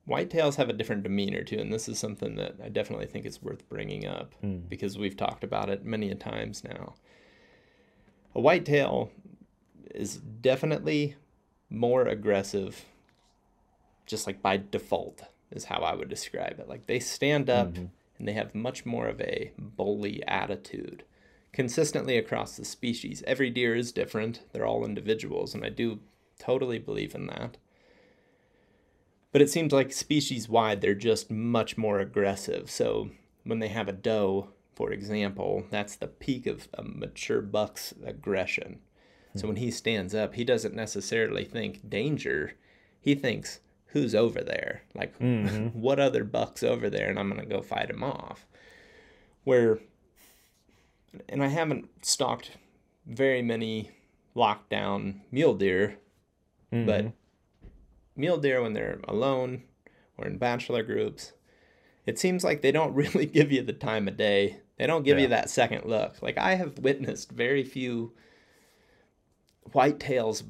whitetails have a different demeanor too and this is something that i definitely think is worth bringing up hmm. because we've talked about it many a times now. A whitetail is definitely more aggressive just like by default is how i would describe it. Like they stand up mm-hmm. and they have much more of a bully attitude consistently across the species. Every deer is different, they're all individuals, and I do totally believe in that. But it seems like species wide, they're just much more aggressive. So when they have a doe, for example, that's the peak of a mature buck's aggression. So when he stands up, he doesn't necessarily think danger, he thinks, who's over there? Like, mm-hmm. *laughs* what other buck's over there? And I'm going to go fight him off. Where and I haven't stalked very many lockdown mule deer, but mm-hmm. Mule deer when they're alone or in bachelor groups, it seems like they don't *laughs* really give you the time of day. They don't give you that second look. Like I have witnessed very few whitetails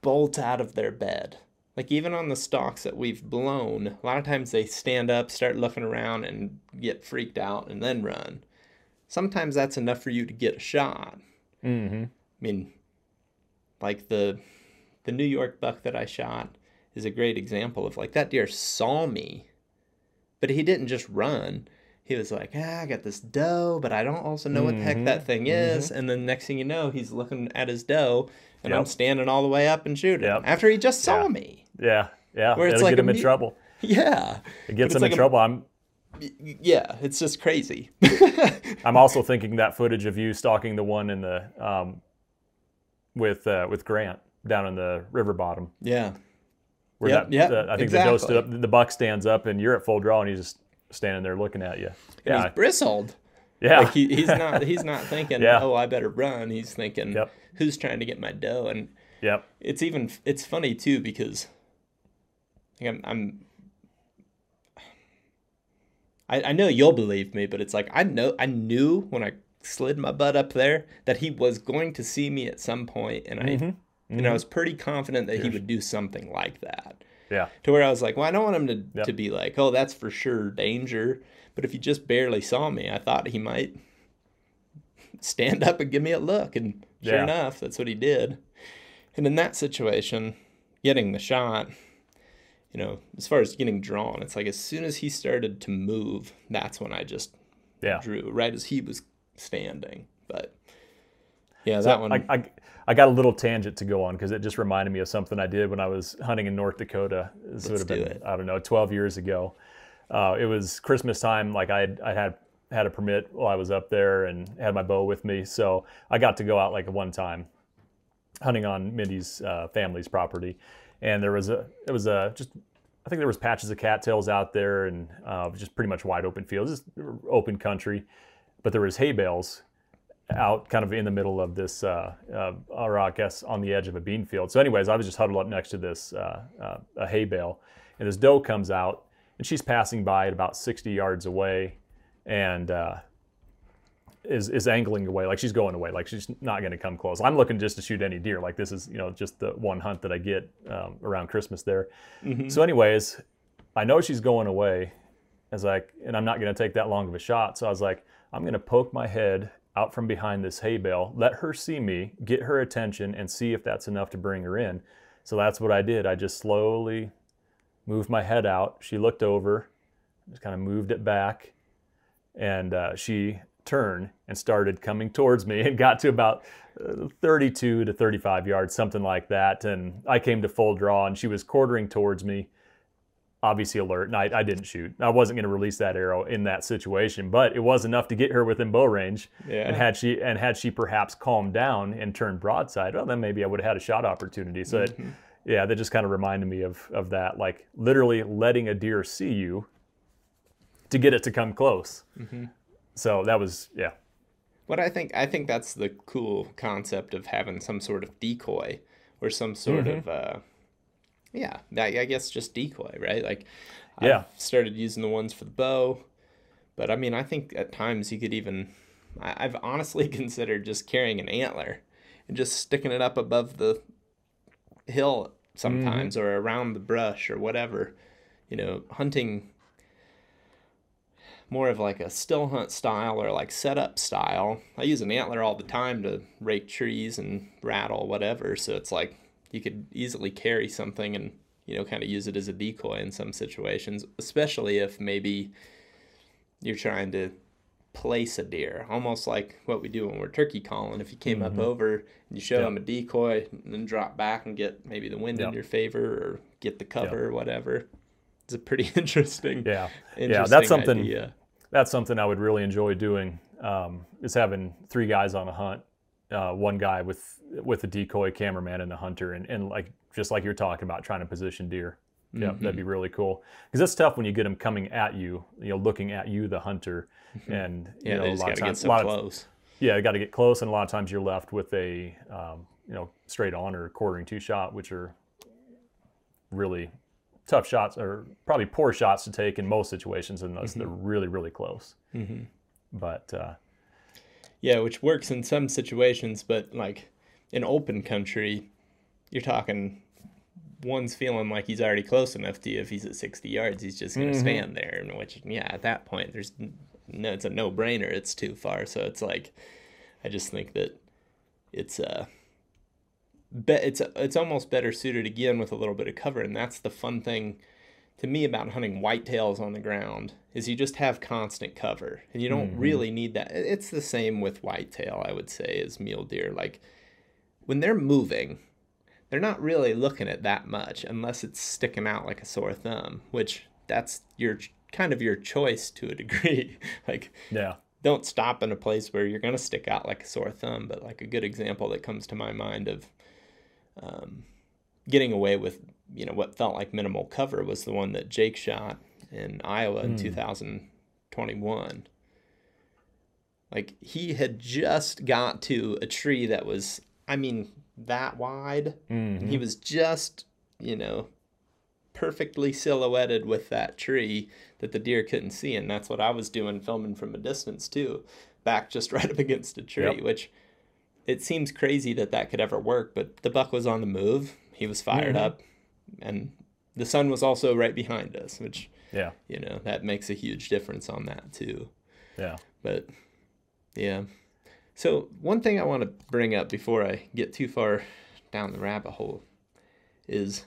bolt out of their bed. Like even on the stalks that we've blown, a lot of times they stand up, start looking around, and get freaked out and then run. Sometimes that's enough for you to get a shot. Mm-hmm. I mean, like the the New York buck that I shot is a great example of like that deer saw me, but he didn't just run. He was like, ah, I got this doe, but I don't also know what the heck that thing is. And then next thing you know, he's looking at his doe, and I'm standing all the way up and shooting Yep. after he just saw Yeah. me. Yeah, yeah. Where it's It'll like get him in mu- trouble. *laughs* Yeah, It gets him like in a- trouble. I'm yeah, it's just crazy. *laughs* I'm also thinking that footage of you stalking the one in the um, with uh, with Grant down in the river bottom. yeah, Where Yep, that, yep, the- I think the doe stood up, the buck stands up, and you're at full draw, and he's just standing there looking at you. and Yeah, he's bristled. yeah, Like he, he's not *laughs* he's not thinking, Yeah. oh, I better run. He's thinking, Yep. who's trying to get my doe? And yep, it's even it's funny too because like I'm, I'm I, I know you'll believe me, but it's like I know I knew when I slid my butt up there that he was going to see me at some point, and I mm-hmm. Mm-hmm. and I was pretty confident that he would do something like that. Yeah. To where I was like, well, I don't want him to, Yep. to be like, oh, that's for sure danger. But if he just barely saw me, I thought he might stand up and give me a look. And sure Yeah. enough, that's what he did. And in that situation, getting the shot, you know, as far as getting drawn, it's like as soon as he started to move, that's when I just Yeah. drew, right as he was standing. But yeah, So that one. I, I, I got a little tangent to go on because it just reminded me of something I did when I was hunting in North Dakota. This would Let's have do been, it. I don't know, 12 years ago. Uh, it was Christmas time. Like I had, I had had a permit while I was up there and had my bow with me, so I got to go out like one time hunting on Mindy's uh, family's property, and there was a it was a just I think there was patches of cattails out there and uh, just pretty much wide open fields, just open country, but there was hay bales out kind of in the middle of this, uh, uh, or I guess on the edge of a bean field. So, anyways, I was just huddled up next to this uh, uh, a hay bale, and this doe comes out, and she's passing by at about 60 yards away, and uh, is is angling away, like she's going away, like she's not going to come close. I'm looking just to shoot any deer, like this is you know just the one hunt that I get um, around Christmas there. So, anyways, I know she's going away. As like, and I'm not going to take that long of a shot. So I was like, I'm going to poke my head out from behind this hay bale, let her see me, get her attention, and see if that's enough to bring her in. So that's what I did. I just slowly moved my head out. She looked over, just kind of moved it back, and uh, she turned and started coming towards me *laughs* and got to about uh, 32 to 35 yards, something like that. And I came to full draw, and she was quartering towards me obviously alert, and I, I didn't shoot. I wasn't going to release that arrow in that situation, but it was enough to get her within bow range. Yeah. And had she and had she perhaps calmed down and turned broadside, well, then maybe I would have had a shot opportunity. So, it, yeah, that just kind of reminded me of of that, like literally letting a deer see you to get it to come close. So that was yeah, What I think, I think that's the cool concept of having some sort of decoy or some sort Mm-hmm. of, uh, yeah, I, I guess just decoy, right? Like, Yeah. I've started using the ones for the bow, but I mean, I think at times you could even, I, I've honestly *laughs* considered just carrying an antler and just sticking it up above the hill sometimes mm-hmm. or around the brush or whatever, you know, hunting more of like a still hunt style or like setup style. I use an antler all the time to rake trees and rattle whatever. So it's like you could easily carry something and you know kind of use it as a decoy in some situations, especially if maybe you're trying to place a deer, almost like what we do when we're turkey calling. If you came up over and you show Yep. them a decoy and then drop back and get maybe the wind in your favor or get the cover or whatever. It's a pretty *laughs* interesting yeah, yeah. That's something. idea. that's something I would really enjoy doing. Um, is having three guys on a hunt, uh, one guy with with a decoy cameraman and a hunter, and, and like just like you're talking about trying to position deer. Yeah, that'd be really cool because that's tough when you get them coming at you, you know, looking at you, the hunter, and you Yeah, know, a lot of times, so a lot of, close. yeah, you got to get close, and a lot of times you're left with a, um, you know, straight on or quartering to shot, which are really tough shots or probably poor shots to take in most situations unless they're really really close. Mm-hmm. But uh, Yeah, which works in some situations, but like in open country, you're talking one's feeling like he's already close enough to you. If he's at 60 yards, he's just going to stand there. And which, yeah, at that point, there's no, it's a no brainer. It's too far. So it's like, I just think that it's uh, be, it's it's almost better suited again with a little bit of cover, and that's the fun thing to me about hunting whitetails on the ground is you just have constant cover and you don't really need that. It's the same with whitetail i would say as mule deer. Like when they're moving they're not really looking at that much unless it's sticking out like a sore thumb which that's your kind of your choice to a degree. *laughs* Like yeah, don't stop in a place where you're going to stick out like a sore thumb. But like a good example that comes to my mind of um, getting away with, you know, what felt like minimal cover was the one that Jake shot in Iowa in hmm. 2021. Like he had just got to a tree that was, I mean, that wide. And he was just, you know, perfectly silhouetted with that tree that the deer couldn't see and that's what i was doing filming from a distance too back just *laughs* right up against a tree Yep. which it seems crazy that that could ever work but the buck was on the move he was fired mm-hmm. up and the sun was also right behind us, which Yeah. you know that makes a huge difference on that too. Yeah. But yeah. So one thing I want to bring up before I get too far down the rabbit hole is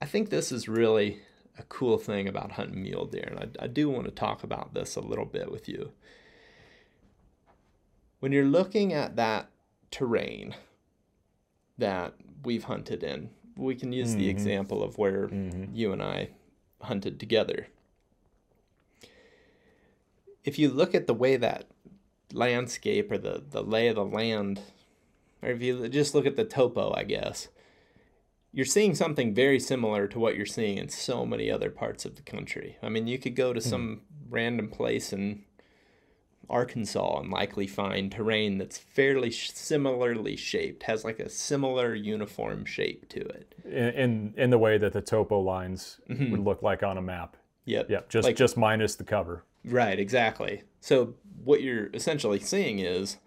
I think this is really a cool thing about hunting mule deer, and I, I do want to talk about this a little bit with you. When you're looking at that terrain that we've hunted in, we can use the Mhm. example of where Mhm. you and I hunted together. If you look at the way that landscape or the, the lay of the land, or if you just look at the topo, I guess, you're seeing something very similar to what you're seeing in so many other parts of the country. I mean, you could go to some random place in Arkansas and likely find terrain that's fairly sh- similarly shaped, has like a similar uniform shape to it. In, in in the way that the topo lines Mhm. would look like on a map. Yep. Yeah. Just Like- just minus the cover. Right, exactly. So what you're essentially seeing is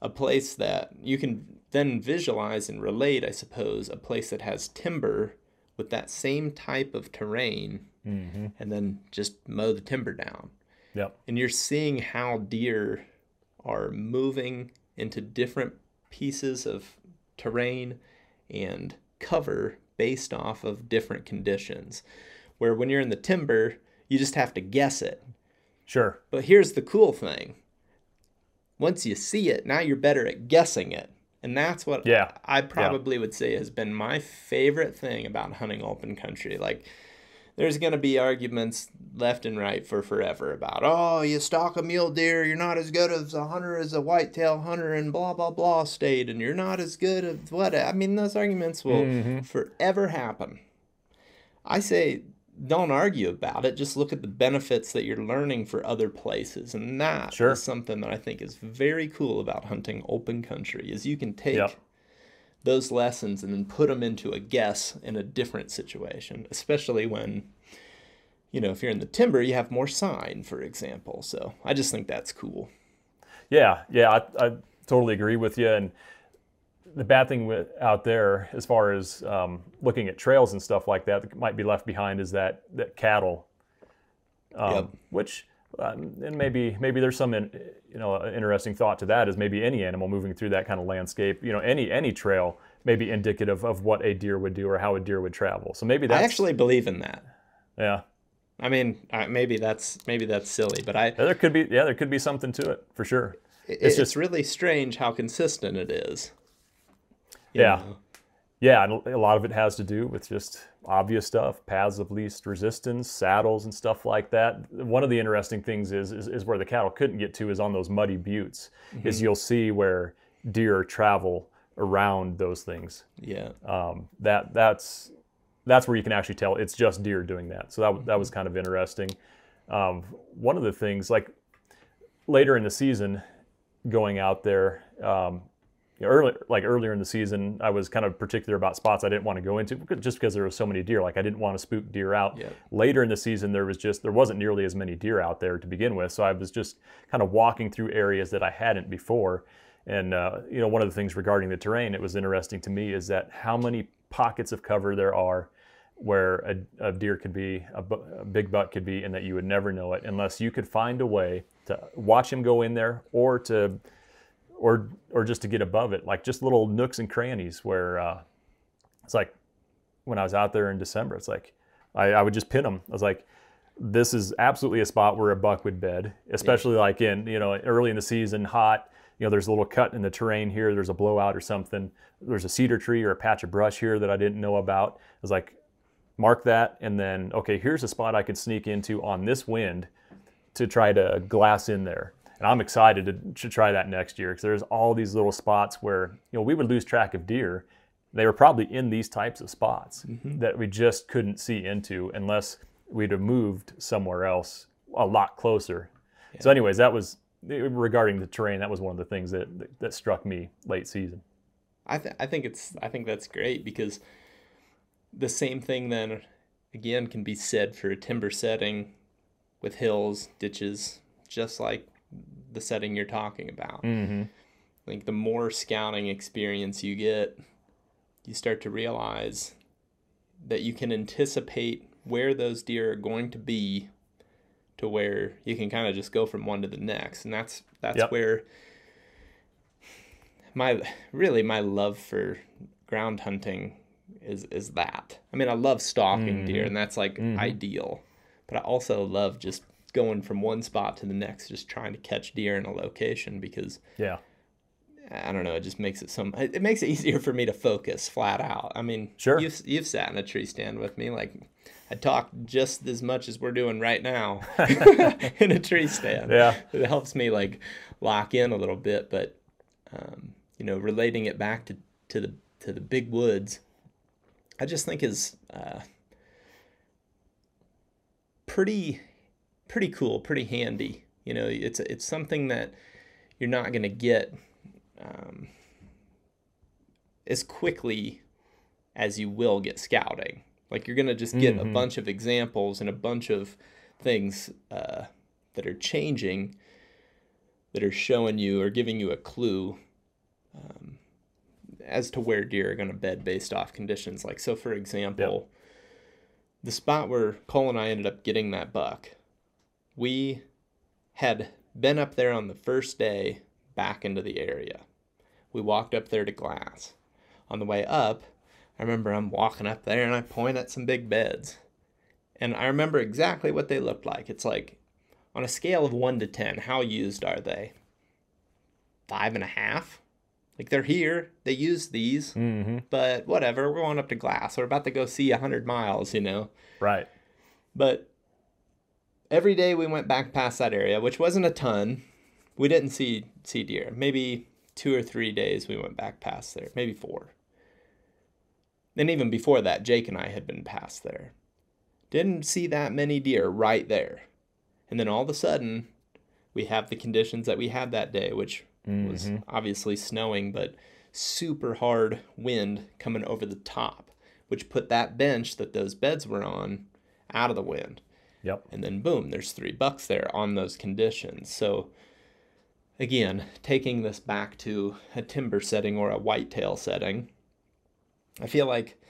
a place that you can then visualize and relate, I suppose, a place that has timber with that same type of terrain Mm-hmm. and then just mow the timber down. Yep. And you're seeing how deer are moving into different pieces of terrain and cover based off of different conditions. Where when you're in the timber, you just have to guess it. Sure. But here's the cool thing. Once you see it, now you're better at guessing it. And that's what Yeah. I probably would say has been my favorite thing about hunting open country. Like there's going to be arguments left and right for forever about, oh, you stalk a mule deer, you're not as good as a hunter as a whitetail hunter in blah, blah, blah state, and you're not as good as what. I mean, those arguments will Mhm. forever happen. I say, don't argue about it. Just look at the benefits that you're learning for other places, and that is Sure. something that I think is very cool about hunting open country. Is you can take Yep. Those lessons and then put them into a guess in a different situation, especially when, you know, if you're in the timber, you have more sign, for example. So I just think that's cool. Yeah, yeah, I, I totally agree with you. And the bad thing with out there, as far as um, looking at trails and stuff like that, that might be left behind is that that cattle, um, Yep. which um, and maybe maybe there's some in, you know interesting thought to that is maybe any animal moving through that kind of landscape, you know, any any trail may be indicative of what a deer would do or how a deer would travel. So maybe that's I actually believe in that. yeah. I mean, uh, maybe that's maybe that's silly, but I Yeah, there could be yeah there could be something to it for sure. it's, It's just just- really strange how consistent it is. You Yeah. know? Yeah, and a lot of it has to do with just obvious stuff, paths of least resistance, saddles, and stuff like that. One of the interesting things is is, is where the cattle couldn't get to is on those muddy buttes. Is you'll see where deer travel around those things. Yeah. Um, that that's that's where you can actually tell it's just deer doing that. So that that was kind of interesting. Um, one of the things like later in the season, going out there. Um, you know, early, like earlier in the season, I was kind of particular about spots I didn't want to go into just because there were so many deer. Like I didn't want to spook deer out. Yep. Later in the season, there was just there wasn't nearly as many deer out there to begin with, so I was just kind of walking through areas that I hadn't before. And uh, you know, one of the things regarding the terrain, it was interesting to me, is that how many pockets of cover there are where a, a deer could be, a, bu- a big buck could be, and that you would never know it unless you could find a way to watch him go in there or to or or just to get above it, like just little nooks and crannies where uh, it's like when I was out there in December, it's like I, I would just pin them. I was like, this is absolutely a spot where a buck would bed, especially like in you know early in the season, hot. You know, there's a little cut in the terrain here. There's a blowout or something. There's a cedar tree or a patch of brush here that I didn't know about. I was like, mark that, and then okay, here's a spot I could sneak into on this wind to try to glass in there. And I'm excited to, to try that next year because there's all these little spots where you know we would lose track of deer. They were probably in these types of spots mm-hmm. that we just couldn't see into unless we'd have moved somewhere else a lot closer. So, anyways, that was regarding the terrain. That was one of the things that that, that struck me late season. I th- I think it's I think that's great because the same thing then again can be said for a timber setting with hills, ditches, just like the setting you're talking about. Mm-hmm. Like the more scouting experience you get, you start to realize that you can anticipate where those deer are going to be to where you can kind of just go from one to the next and that's that's Yep. where my really my love for ground hunting is is that i mean i love stalking deer and that's like ideal but i also love just going from one spot to the next just trying to catch deer in a location because Yeah. I don't know. It just makes it some. It it makes it *laughs* easier for me to focus flat out. I mean, Sure. You've you've sat in a tree stand with me. Like, I talk just as much as we're doing right now *laughs* *laughs* in a tree stand. Yeah. It helps me like lock in a little bit, but um, you know, relating it back to to the to the big woods, I just think is uh, pretty pretty cool, pretty handy. You know, it's it's something that you're not going to get um, as quickly as you will get scouting. Like you're going to just get a bunch of examples and a bunch of things uh, that are changing, that are showing you or giving you a clue um, as to where deer are going to bed based off conditions. Like so, for example, the spot where Cole and I ended up getting that buck, we had been up there on the first day back into the area. We walked up there to glass. On the way up, I remember I'm walking up there and I point at some big beds. And I remember exactly what they looked like. It's like on a scale of one to 10, how used are they? Five and a half? Like they're here, they use these, Mm-hmm. but whatever, we're going up to glass. We're about to go see 100 miles, you know? Right. But every day we went back past that area, which wasn't a ton. We didn't see see deer. Maybe two or three days we went back past there, maybe four. And even before that, Jake and I had been past there. Didn't see that many deer right there. And then all of a sudden, we have the conditions that we had that day, which was mm-hmm. obviously snowing, but super hard wind coming over the top, which put that bench that those beds were on out of the wind. Yep. And then boom, there's three bucks there on those conditions. So again, taking this back to a timber setting or a whitetail setting, I feel like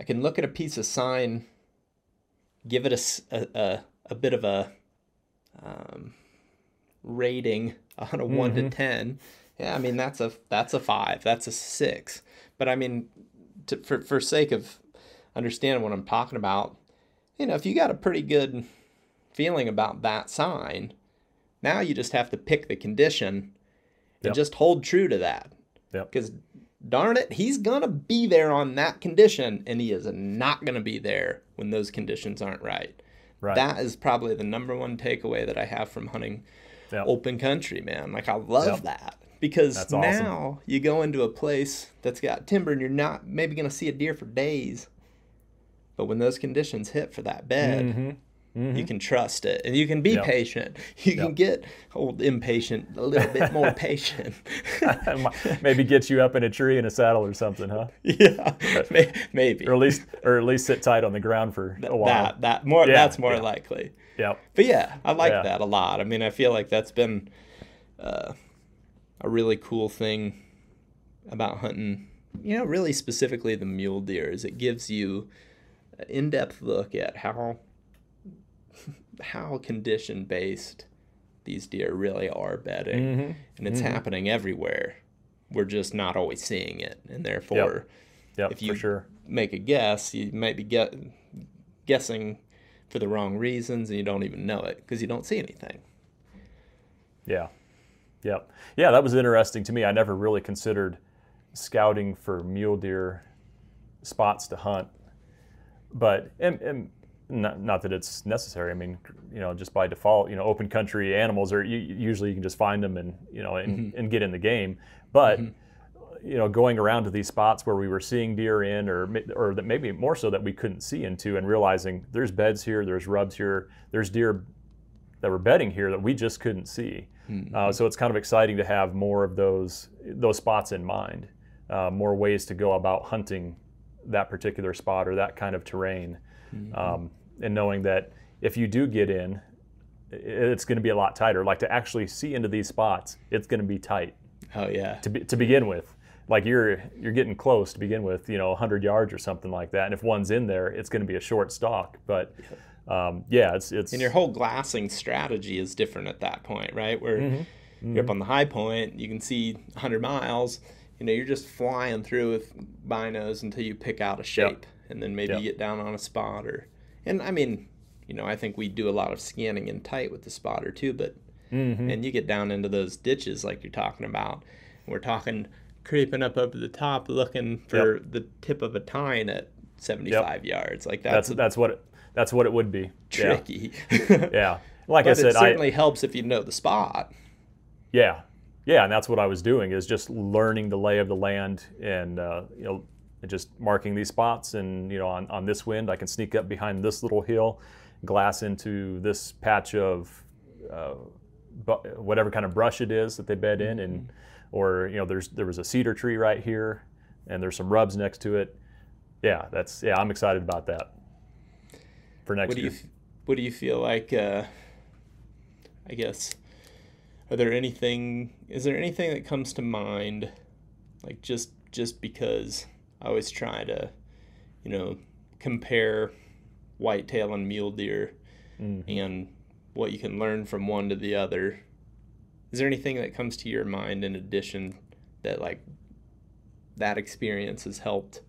I can look at a piece of sign, give it a a a bit of a um, rating on a one to ten. Yeah, I mean that's a that's a five, that's a six. But I mean, to, for for sake of understanding what I'm talking about, you know, if you got a pretty good feeling about that sign, now you just have to pick the condition and Yep. just hold true to that. Yep. Because darn it, he's gonna be there on that condition, and he is not gonna be there when those conditions aren't right. Right. That is probably the number one takeaway that I have from hunting Yep. open country, man. Like I love Yep. that because awesome. now you go into a place that's got timber and you're not maybe gonna see a deer for days, but when those conditions hit for that bed, you can trust it and you can be Mm-hmm. Yep. patient. *laughs* You can get old impatient, a little bit more *laughs* patient. *laughs* Maybe get you up in a tree in a saddle or something, huh? yeah, may- maybe Or at least, or at least sit tight on the ground for a while. that that more Yeah, that's more yeah. likely. Yep. But yeah, I like Yeah. that a lot. I mean, I feel like that's been uh, a really cool thing about hunting. You know, really specifically the mule deer is it gives you in-depth look at how how condition based these deer really are bedding, Mm-hmm. and it's happening everywhere. We're just not always seeing it, and therefore Yep. If you- sure. make a guess, you might be get, guessing for the wrong reasons, and you don't even know it because you don't see anything. Yeah. Yep. Yeah, that was interesting to me. I never really considered scouting for mule deer spots to hunt. But and, and not, not that it's necessary. I mean, you know, just by default, you know, open country animals are you, usually you can just find them and you know and, and get in the game. But you know, going around to these spots where we were seeing deer in, or or that maybe more so that we couldn't see into, and realizing there's beds here, there's rubs here, there's deer that were bedding here that we just couldn't see. Uh, so it's kind of exciting to have more of those those spots in mind, uh, more ways to go about hunting that particular spot or that kind of terrain, um, and knowing that if you do get in, it's going to be a lot tighter. Like to actually see into these spots, it's going to be tight Oh yeah, to, be, to begin with. like you're you're getting close to begin with, you know, 100 yards or something like that. And if one's in there, it's going to be a short stalk. But um, yeah, it's it's And your whole glassing strategy is different at that point, right? Where Mm-hmm. you're up on the high point, you can see 100 miles. You know, you're just flying through with binos until you pick out a shape, and then maybe Yep. you get down on a spot or. And I mean, you know, I think we do a lot of scanning in tight with the spotter too, but Mm-hmm. and you get down into those ditches like you're talking about. We're talking creeping up over the top, looking for the tip of a tine at 75 yards. Like that's that's, that's what it, that's what it would be. Yeah. tricky. *laughs* Yeah. Like but I said, it I certainly helps if you know the spot. Yeah, yeah, and that's what I was doing is just learning the lay of the land and uh, you know just marking these spots and you know on, on this wind I can sneak up behind this little hill, glass into this patch of uh, whatever kind of brush it is that they bed in and or you know there's there was a cedar tree right here and there's some rubs next to it. Yeah, that's yeah I'm excited about that for next What do you year. f- what do you feel like? Uh, I guess are there anything? Is there anything that comes to mind? Like just just because I always try to, you know, compare whitetail and mule deer Mm-hmm. and what you can learn from one to the other. Is there anything that comes to your mind in addition that like that experience has helped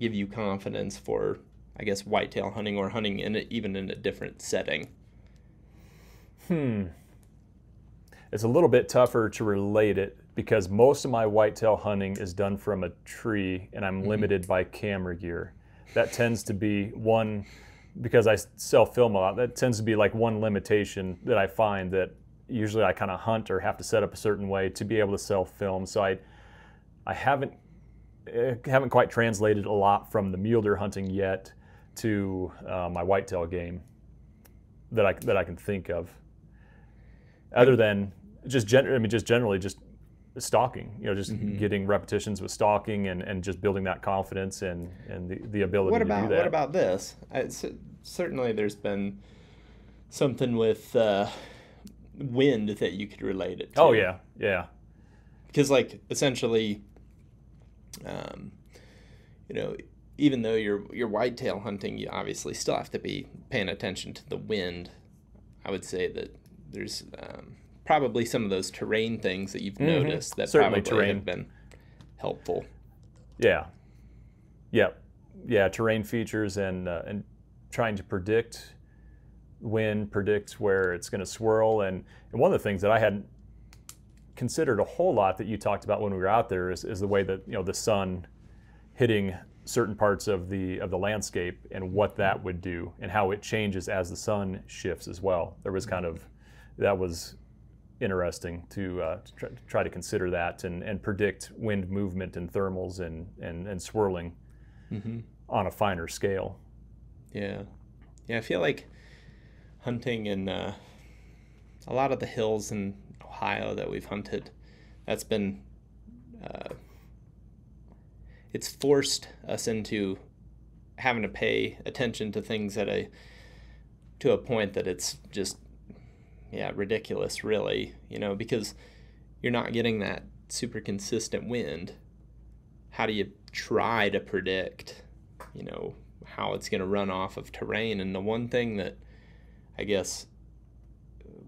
give you confidence for I guess whitetail hunting or hunting in a, even in a different setting? Hmm. It's a little bit tougher to relate it because most of my whitetail hunting is done from a tree and I'm limited by camera gear. That tends to be one, because I self film a lot, that tends to be like one limitation that I find that usually I kind of hunt or have to set up a certain way to be able to self film. So I, I haven't, eh, haven't quite translated a lot from the mule deer hunting yet to uh, my whitetail game that I, that I can think of other than just gen- I mean just generally just stalking you know just Mm-hmm. getting repetitions with stalking and, and just building that confidence and and the, the ability What to about do that what about this? I, c- certainly, there's been something with uh, wind that you could relate it to. oh yeah yeah because like essentially um, you know even though you're you're whitetail hunting you obviously still have to be paying attention to the wind i would say that there's um, probably some of those terrain things that you've noticed that Mm-hmm. Certainly probably terrain. have been helpful yeah yeah yeah terrain features and uh, and trying to predict when, predict where it's going to swirl and, and one of the things that I hadn't considered a whole lot that you talked about when we were out there is, is the way that you know the sun hitting certain parts of the of the landscape and what that would do and how it changes as the sun shifts as well. There was kind of that was interesting to, uh, to try, to try to consider that and, and predict wind movement and thermals and and, and swirling on a finer scale. yeah yeah i feel like hunting in uh, a lot of the hills in ohio that we've hunted that's been uh, it's forced us into having to pay attention to things at a to a point that it's just yeah ridiculous really you know because you're not getting that super consistent wind. How do you try to predict you know how it's going to run off of terrain? And the one thing that i guess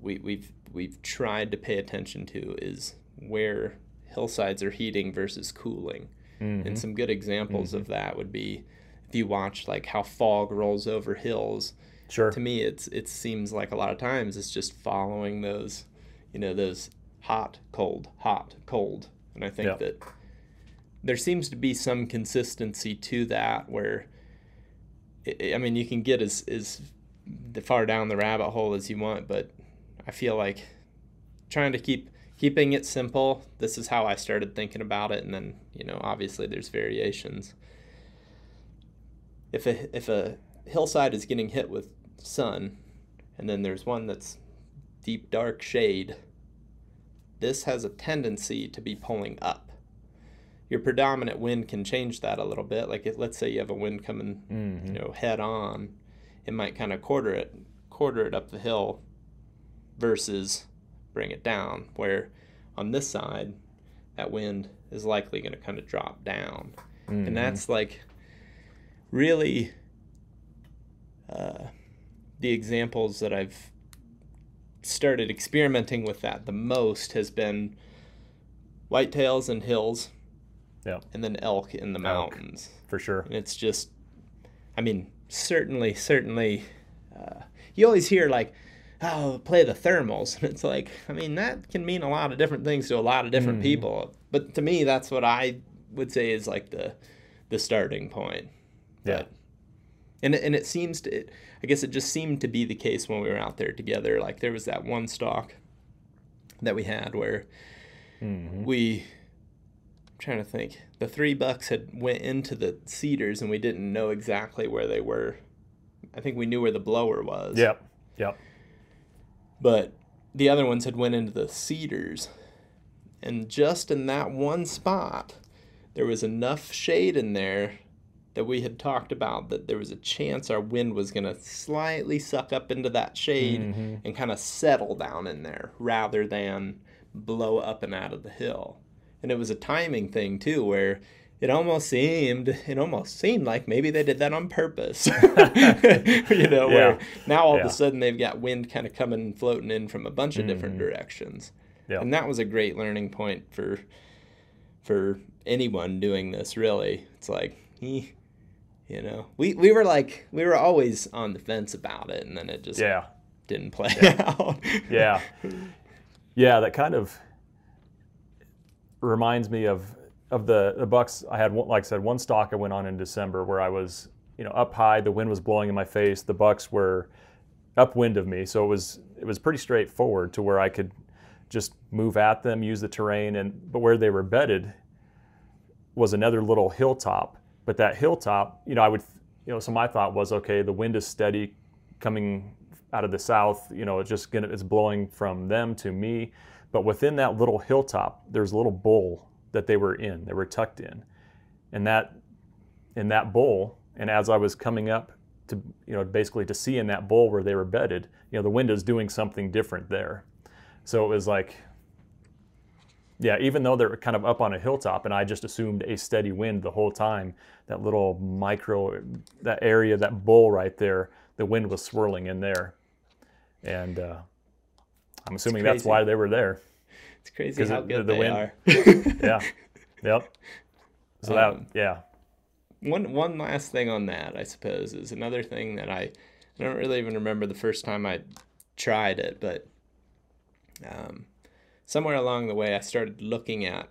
we, we've we've tried to pay attention to is where hillsides are heating versus cooling. And mm-hmm. some good examples mm-hmm. of that would be if you watch like how fog rolls over hills Sure. to me it's it seems like a lot of times it's just following those you know those hot cold hot cold and i think Yeah. that there seems to be some consistency to that where i I mean you can get as as far down the rabbit hole as you want but i feel like trying to keep keeping it simple this is how i started thinking about it and then you know obviously there's variations if a if a hillside is getting hit with sun and then there's one that's deep dark shade this has a tendency to be pulling up your predominant wind can change that a little bit like if, let's say you have a wind coming you know head on it might kind of quarter it quarter it up the hill versus bring it down where on this side that wind is likely going to kind of drop down. Mhm. And that's like really uh, the examples that I've started experimenting with that the most has been whitetails and hills Yeah. and then elk in the Elk. mountains. for sure. And it's just, I mean, certainly, certainly, uh, you always hear like, oh, play the thermals. *laughs* And it's like, I mean, that can mean a lot of different things to a lot of different Mhm. people. But to me, that's what I would say is like the, the starting point. Yeah. But, and, it- and it seems to, it, I guess it just seemed to be the case when we were out there together. Like there was that one stalk that we had where Mhm. we I'm trying to think the three bucks had went into the cedars and we didn't know exactly where they were i think we knew where the blower was Yep. Yep. but the other ones had went into the cedars and just in that one spot there was enough shade in there that we had talked about that there was a chance our wind was going to slightly suck up into that shade Mhm. and kind of settle down in there rather than blow up and out of the hill. And it was a timing thing too where it almost seemed it almost seemed like maybe they did that on purpose. *laughs* you know, where now all of a sudden they've got wind kind of coming and floating in from a bunch of different Mhm. directions. Yeah. And that was a great learning point for for anyone doing this really. It's like he you know, we, we were like we were always on the fence about it and then it just Yeah. didn't play *laughs* out. yeah. Yeah that kind of reminds me of of the, the bucks. I had one, like i said one stalk i went on in december where i was you know up high the wind was blowing in my face the bucks were upwind of me. So it was it was pretty straightforward to where i could just move at them use the terrain and but where they were bedded was another little hilltop but that hilltop you know i would you know so my thought was okay the wind is steady coming out of the south you know it's just gonna it's blowing from them to me. But within that little hilltop there's a little bowl that they were in they were tucked in. And that in that bowl and as i was coming up to you know basically to see in that bowl where they were bedded you know the wind is doing something different there. So it was like yeah even though they're kind of up on a hilltop and i just assumed a steady wind the whole time that little micro that area that bowl right there the wind was swirling in there. And uh, i'm assuming that's why they were there. It's crazy how it- good the they wind- are. *laughs* yeah. Yep. So Um, that yeah. one one last thing on that, I suppose, is another thing that I, I don't really even remember the first time I tried it, but um, somewhere along the way I started looking at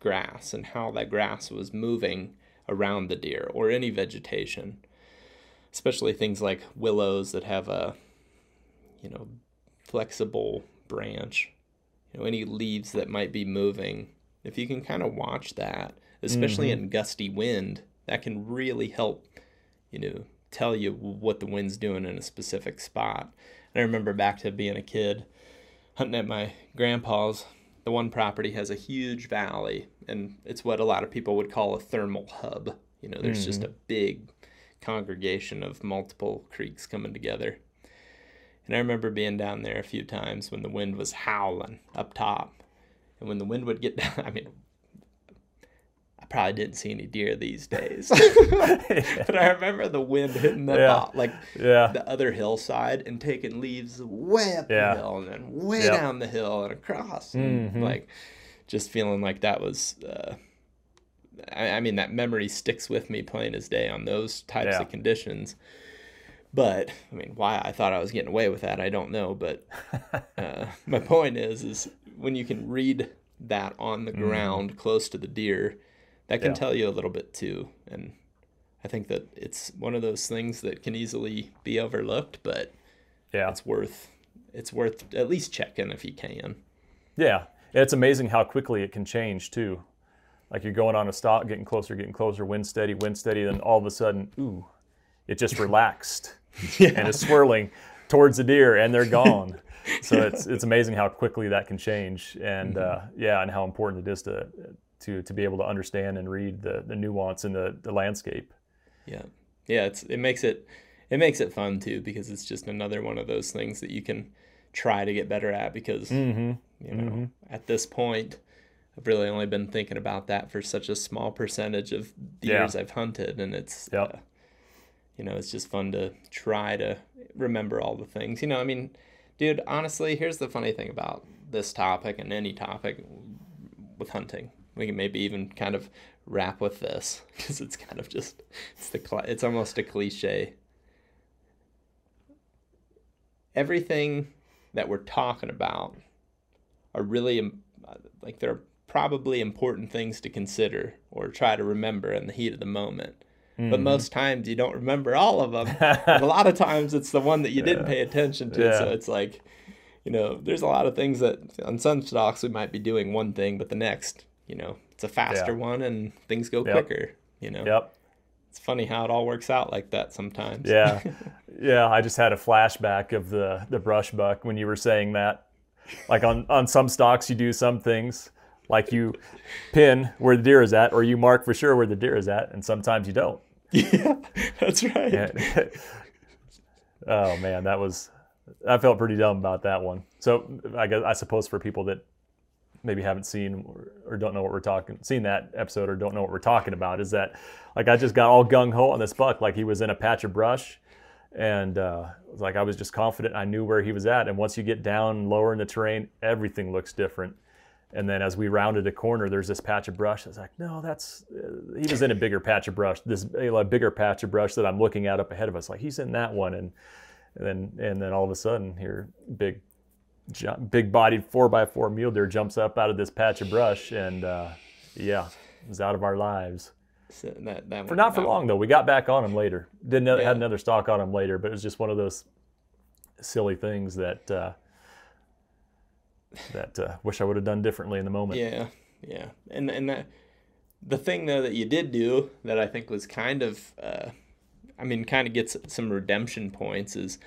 grass and how that grass was moving around the deer or any vegetation, especially things like willows that have a, you know, flexible branch, you know, any leaves that might be moving. If you can kind of watch that, especially mm-hmm. in gusty wind, that can really help, you know, tell you what the wind's doing in a specific spot. And I remember back to being a kid hunting at my grandpa's. The one property has a huge valley, and it's what a lot of people would call a thermal hub. You know, there's just a mm-hmm. big congregation of multiple creeks coming together. And I remember being down there a few times when the wind was howling up top. And when the wind would get *laughs* down, I mean, probably didn't see any deer these days. *laughs* *laughs* but I remember the wind hitting the Yeah. like yeah the other hillside and taking leaves way up Yeah. the hill and then way Yep. down the hill and across. And Mhm. like just feeling like that was uh, I, I mean that memory sticks with me plain as day on those types Yeah. of conditions. But I mean, why I thought I was getting away with that, I don't know. But *laughs* uh, my point is, is when you can read that on the ground close to the deer, that can Mm-hmm. Yeah. tell you a little bit too. And I think that it's one of those things that can easily be overlooked, but yeah it's worth it's worth at least checking if you can. Yeah, it's amazing how quickly it can change too. Like you're going on a stalk, getting closer, getting closer, wind steady, wind steady, then all of a sudden, ooh, it just *laughs* relaxed and it's swirling towards the deer, and they're gone. *laughs* So it's it's amazing how quickly that can change, and uh, yeah, and how important it is to to to be able to understand and read the the nuance in the the landscape. Yeah. Yeah, it's it makes it it makes it fun too because it's just another one of those things that you can try to get better at because Mm-hmm. you know at this point I've really only been thinking about that for such a small percentage of the Yeah. years I've hunted, and it's Yep. uh, you know it's just fun to try to remember all the things. You know, I mean, dude, honestly, here's the funny thing about this topic and any topic with hunting. We can maybe even kind of wrap with this *laughs* because it's kind of just it's the it's almost a cliche. Everything that we're talking about are really like they're probably important things to consider or try to remember in the heat of the moment. But mm-hmm. most times you don't remember all of them. and a lot of times it's the one that you *laughs* didn't pay attention to. So it's like, you know, there's a lot of things that on some stalks we might be doing one thing, but the next, you know, it's a faster Yeah. one and things go Yep. quicker. You know, Yep. it's funny how it all works out like that sometimes. Yeah. *laughs* yeah. I just had a flashback of the, the brush buck when you were saying that. Like on, on some stalks, you do some things like you pin where the deer is at, or you mark for sure where the deer is at, and sometimes you don't. *laughs* yeah, that's right. *laughs* Oh man, that was I felt pretty dumb about that one. So I guess I suppose for people that maybe haven't seen or, or don't know what we're talking seen that episode or don't know what we're talking about is that like I just got all gung ho on this buck. Like he was in a patch of brush and uh, like I was just confident I knew where he was at. And once you get down lower in the terrain everything looks different. And then as we rounded a corner there's this patch of brush. Was like no that's uh, he was in a bigger patch of brush this a bigger patch of brush that I'm looking at up ahead of us. Like he's in that one. And and then and then all of a sudden here big ju- big bodied four by four mule deer jumps up out of this patch of brush and uh, yeah was out of our lives. So that, that for not for long though. We got back on him later. Didn't Yeah. had another stock on him later but it was just one of those silly things that uh, that uh, wish I would have done differently in the moment. Yeah, yeah, and and that the thing though that you did do that I think was kind of, uh, I mean, kind of gets some redemption points is,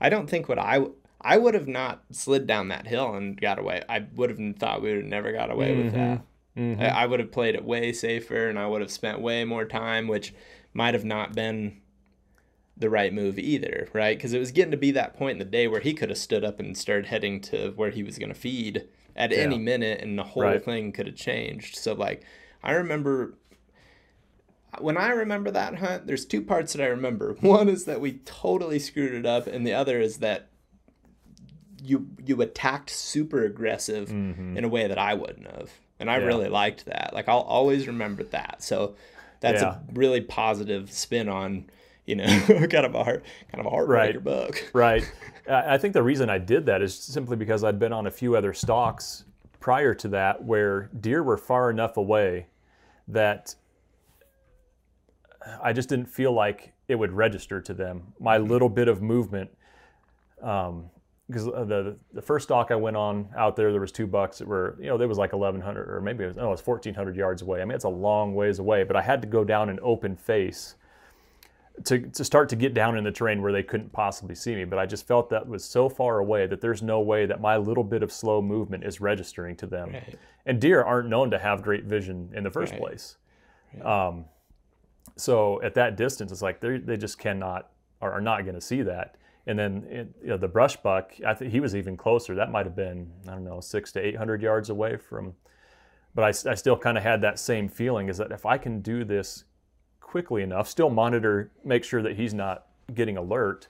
I don't think what I I would have not slid down that hill and got away. I would have thought we would have never got away with that. Mhm. I, I would have played it way safer, and I would have spent way more time, which might have not been the right move either, right? Because it was getting to be that point in the day where he could have stood up and started heading to where he was going to feed at any minute, and the whole Right. thing could have changed. So, like, I remember when I remember that hunt, there's two parts that I remember. One is that we totally screwed it up, and the other is that you you attacked super aggressive in a way that I wouldn't have, and I Mm-hmm. Yeah. really liked that. Like I'll always remember that. So that's Yeah. a really positive spin on you know *laughs* kind of a heart kind of a heartbreaker Right. book. *laughs* Right. I I think the reason I did that is simply because I'd been on a few other stalks prior to that where deer were far enough away that I just didn't feel like it would register to them. My little bit of movement, because the the first stalk I went on out there, there was two bucks that were, you know, there was like 1,100 or maybe it was, no, it was 1,400 yards away. I mean, it's a long ways away, but I had to go down an open face to, to start to get down in the terrain where they couldn't possibly see me. But I just felt that was so far away that there's no way that my little bit of slow movement is registering to them. Right. And deer aren't known to have great vision in the first Right. place. Um, so at that distance, it's like they they just cannot or are not going to see that. And then it, you know, the brush buck, I think he was even closer. That might have been I don't know six to eight hundred yards away from. But I still kind of had that same feeling is that if I can do this quickly enough, still monitor, make sure that he's not getting alert,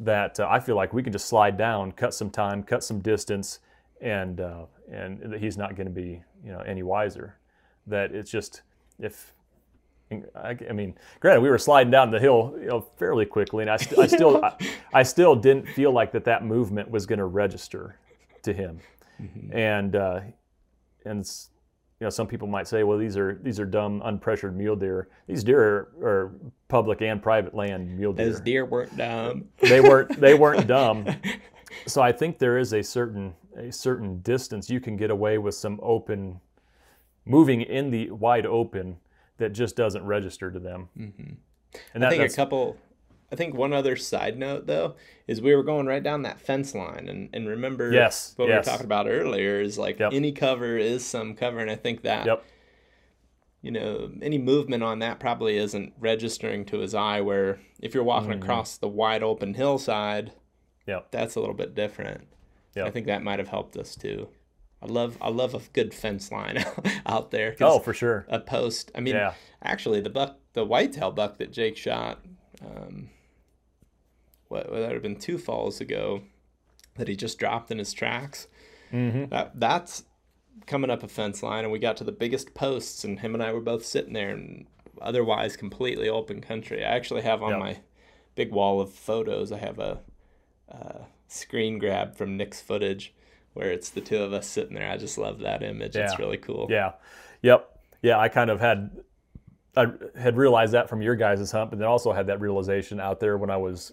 that uh, I feel like we can just slide down, cut some time, cut some distance, and uh, and that he's not going to be you know any wiser. That it's just if I, I mean, granted, we were sliding down the hill you know fairly quickly, and I, st- I still I, I still didn't feel like that that movement was going to register to him, and uh, and you know some people might say, well, these are these are dumb unpressured mule deer. These deer are, are public and private land mule deer Those deer weren't dumb. they weren't they weren't *laughs* dumb. So I think there is a certain a certain distance you can get away with some open moving in the wide open that just doesn't register to them. And that, I think a couple. I think one other side note though is we were going right down that fence line, and and remember Yes, what yes. we were talking about earlier is like Yep. any cover is some cover, and I think that yep, you know any movement on that probably isn't registering to his eye. Where if you're walking Mm-hmm. across the wide open hillside, yep, that's a little bit different. I think that might have helped us too. I love I love a good fence line *laughs* out there. Oh, for sure. a post. I mean, Yeah. actually, the buck, the whitetail buck that Jake shot, um, what would that have been two falls ago, that he just dropped in his tracks. Mm-hmm. That that's coming up a fence line, and we got to the biggest posts, and him and I were both sitting there, and otherwise completely open country. I actually have on Yep. my big wall of photos. I have a, uh screen grab from Nick's footage. Where it's the two of us sitting there. I just love that image. It's really cool. Yeah. Yep. Yeah, I kind of had I had realized that from your guys' hunt, but then also had that realization out there when I was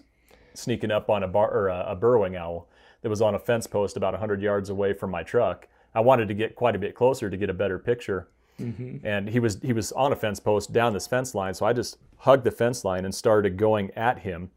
sneaking up on a bar or a, a burrowing owl that was on a fence post about 100 yards away from my truck. I wanted to get quite a bit closer to get a better picture. Mm-hmm. And he was he was on a fence post down this fence line, so I just hugged the fence line and started going at him.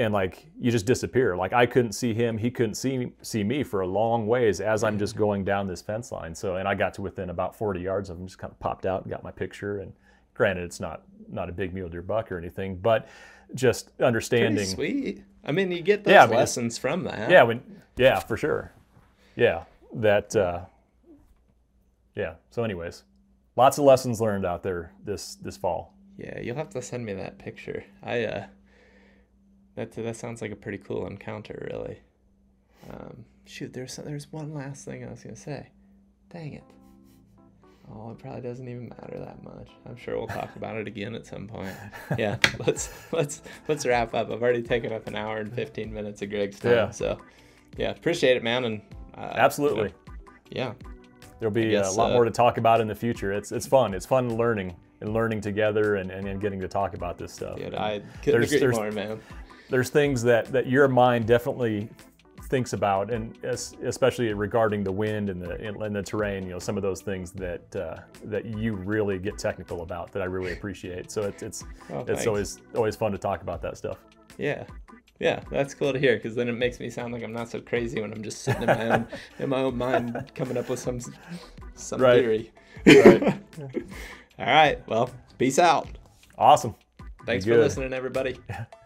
And like you just disappear. Like I couldn't see him, he couldn't see see me for a long ways as I'm just going down this fence line. So and I got to within about 40 yards of him, just kind of popped out and got my picture. And granted, it's not not a big mule deer buck or anything, but just understanding. Pretty sweet. I mean, you get those Yeah, I mean, lessons from that. Yeah, when yeah, for sure. Yeah, that. Uh, yeah. So, anyways, lots of lessons learned out there this this fall. Yeah, you'll have to send me that picture. I uh, that that sounds like a pretty cool encounter, really. Um, shoot, there's there's one last thing I was gonna say. Dang it. Oh, it probably doesn't even matter that much. I'm sure we'll talk about it again at some point. *laughs* Yeah, let's let's let's wrap up. I've already taken up an hour and 15 minutes of Greg's time. Yeah. So, yeah, appreciate it, man. And uh, Absolutely. yeah, There'll be guess, a lot uh, more to talk about in the future. It's it's fun. It's fun learning and learning together and, and, and getting to talk about this stuff. dude, And I couldn't There's- agree there's- more, man. There's things that that your mind definitely thinks about, and es- especially regarding the wind and the and the terrain. You know, some of those things that uh, that you really get technical about that I really appreciate. So it's it's Oh, it's always always fun to talk about that stuff. Yeah. Yeah, that's cool to hear because then it makes me sound like I'm not so crazy when I'm just sitting in my own in my own mind coming up with some some Right. theory. Right. *laughs* All right, well, peace out. awesome. Thanks for listening, everybody. *laughs*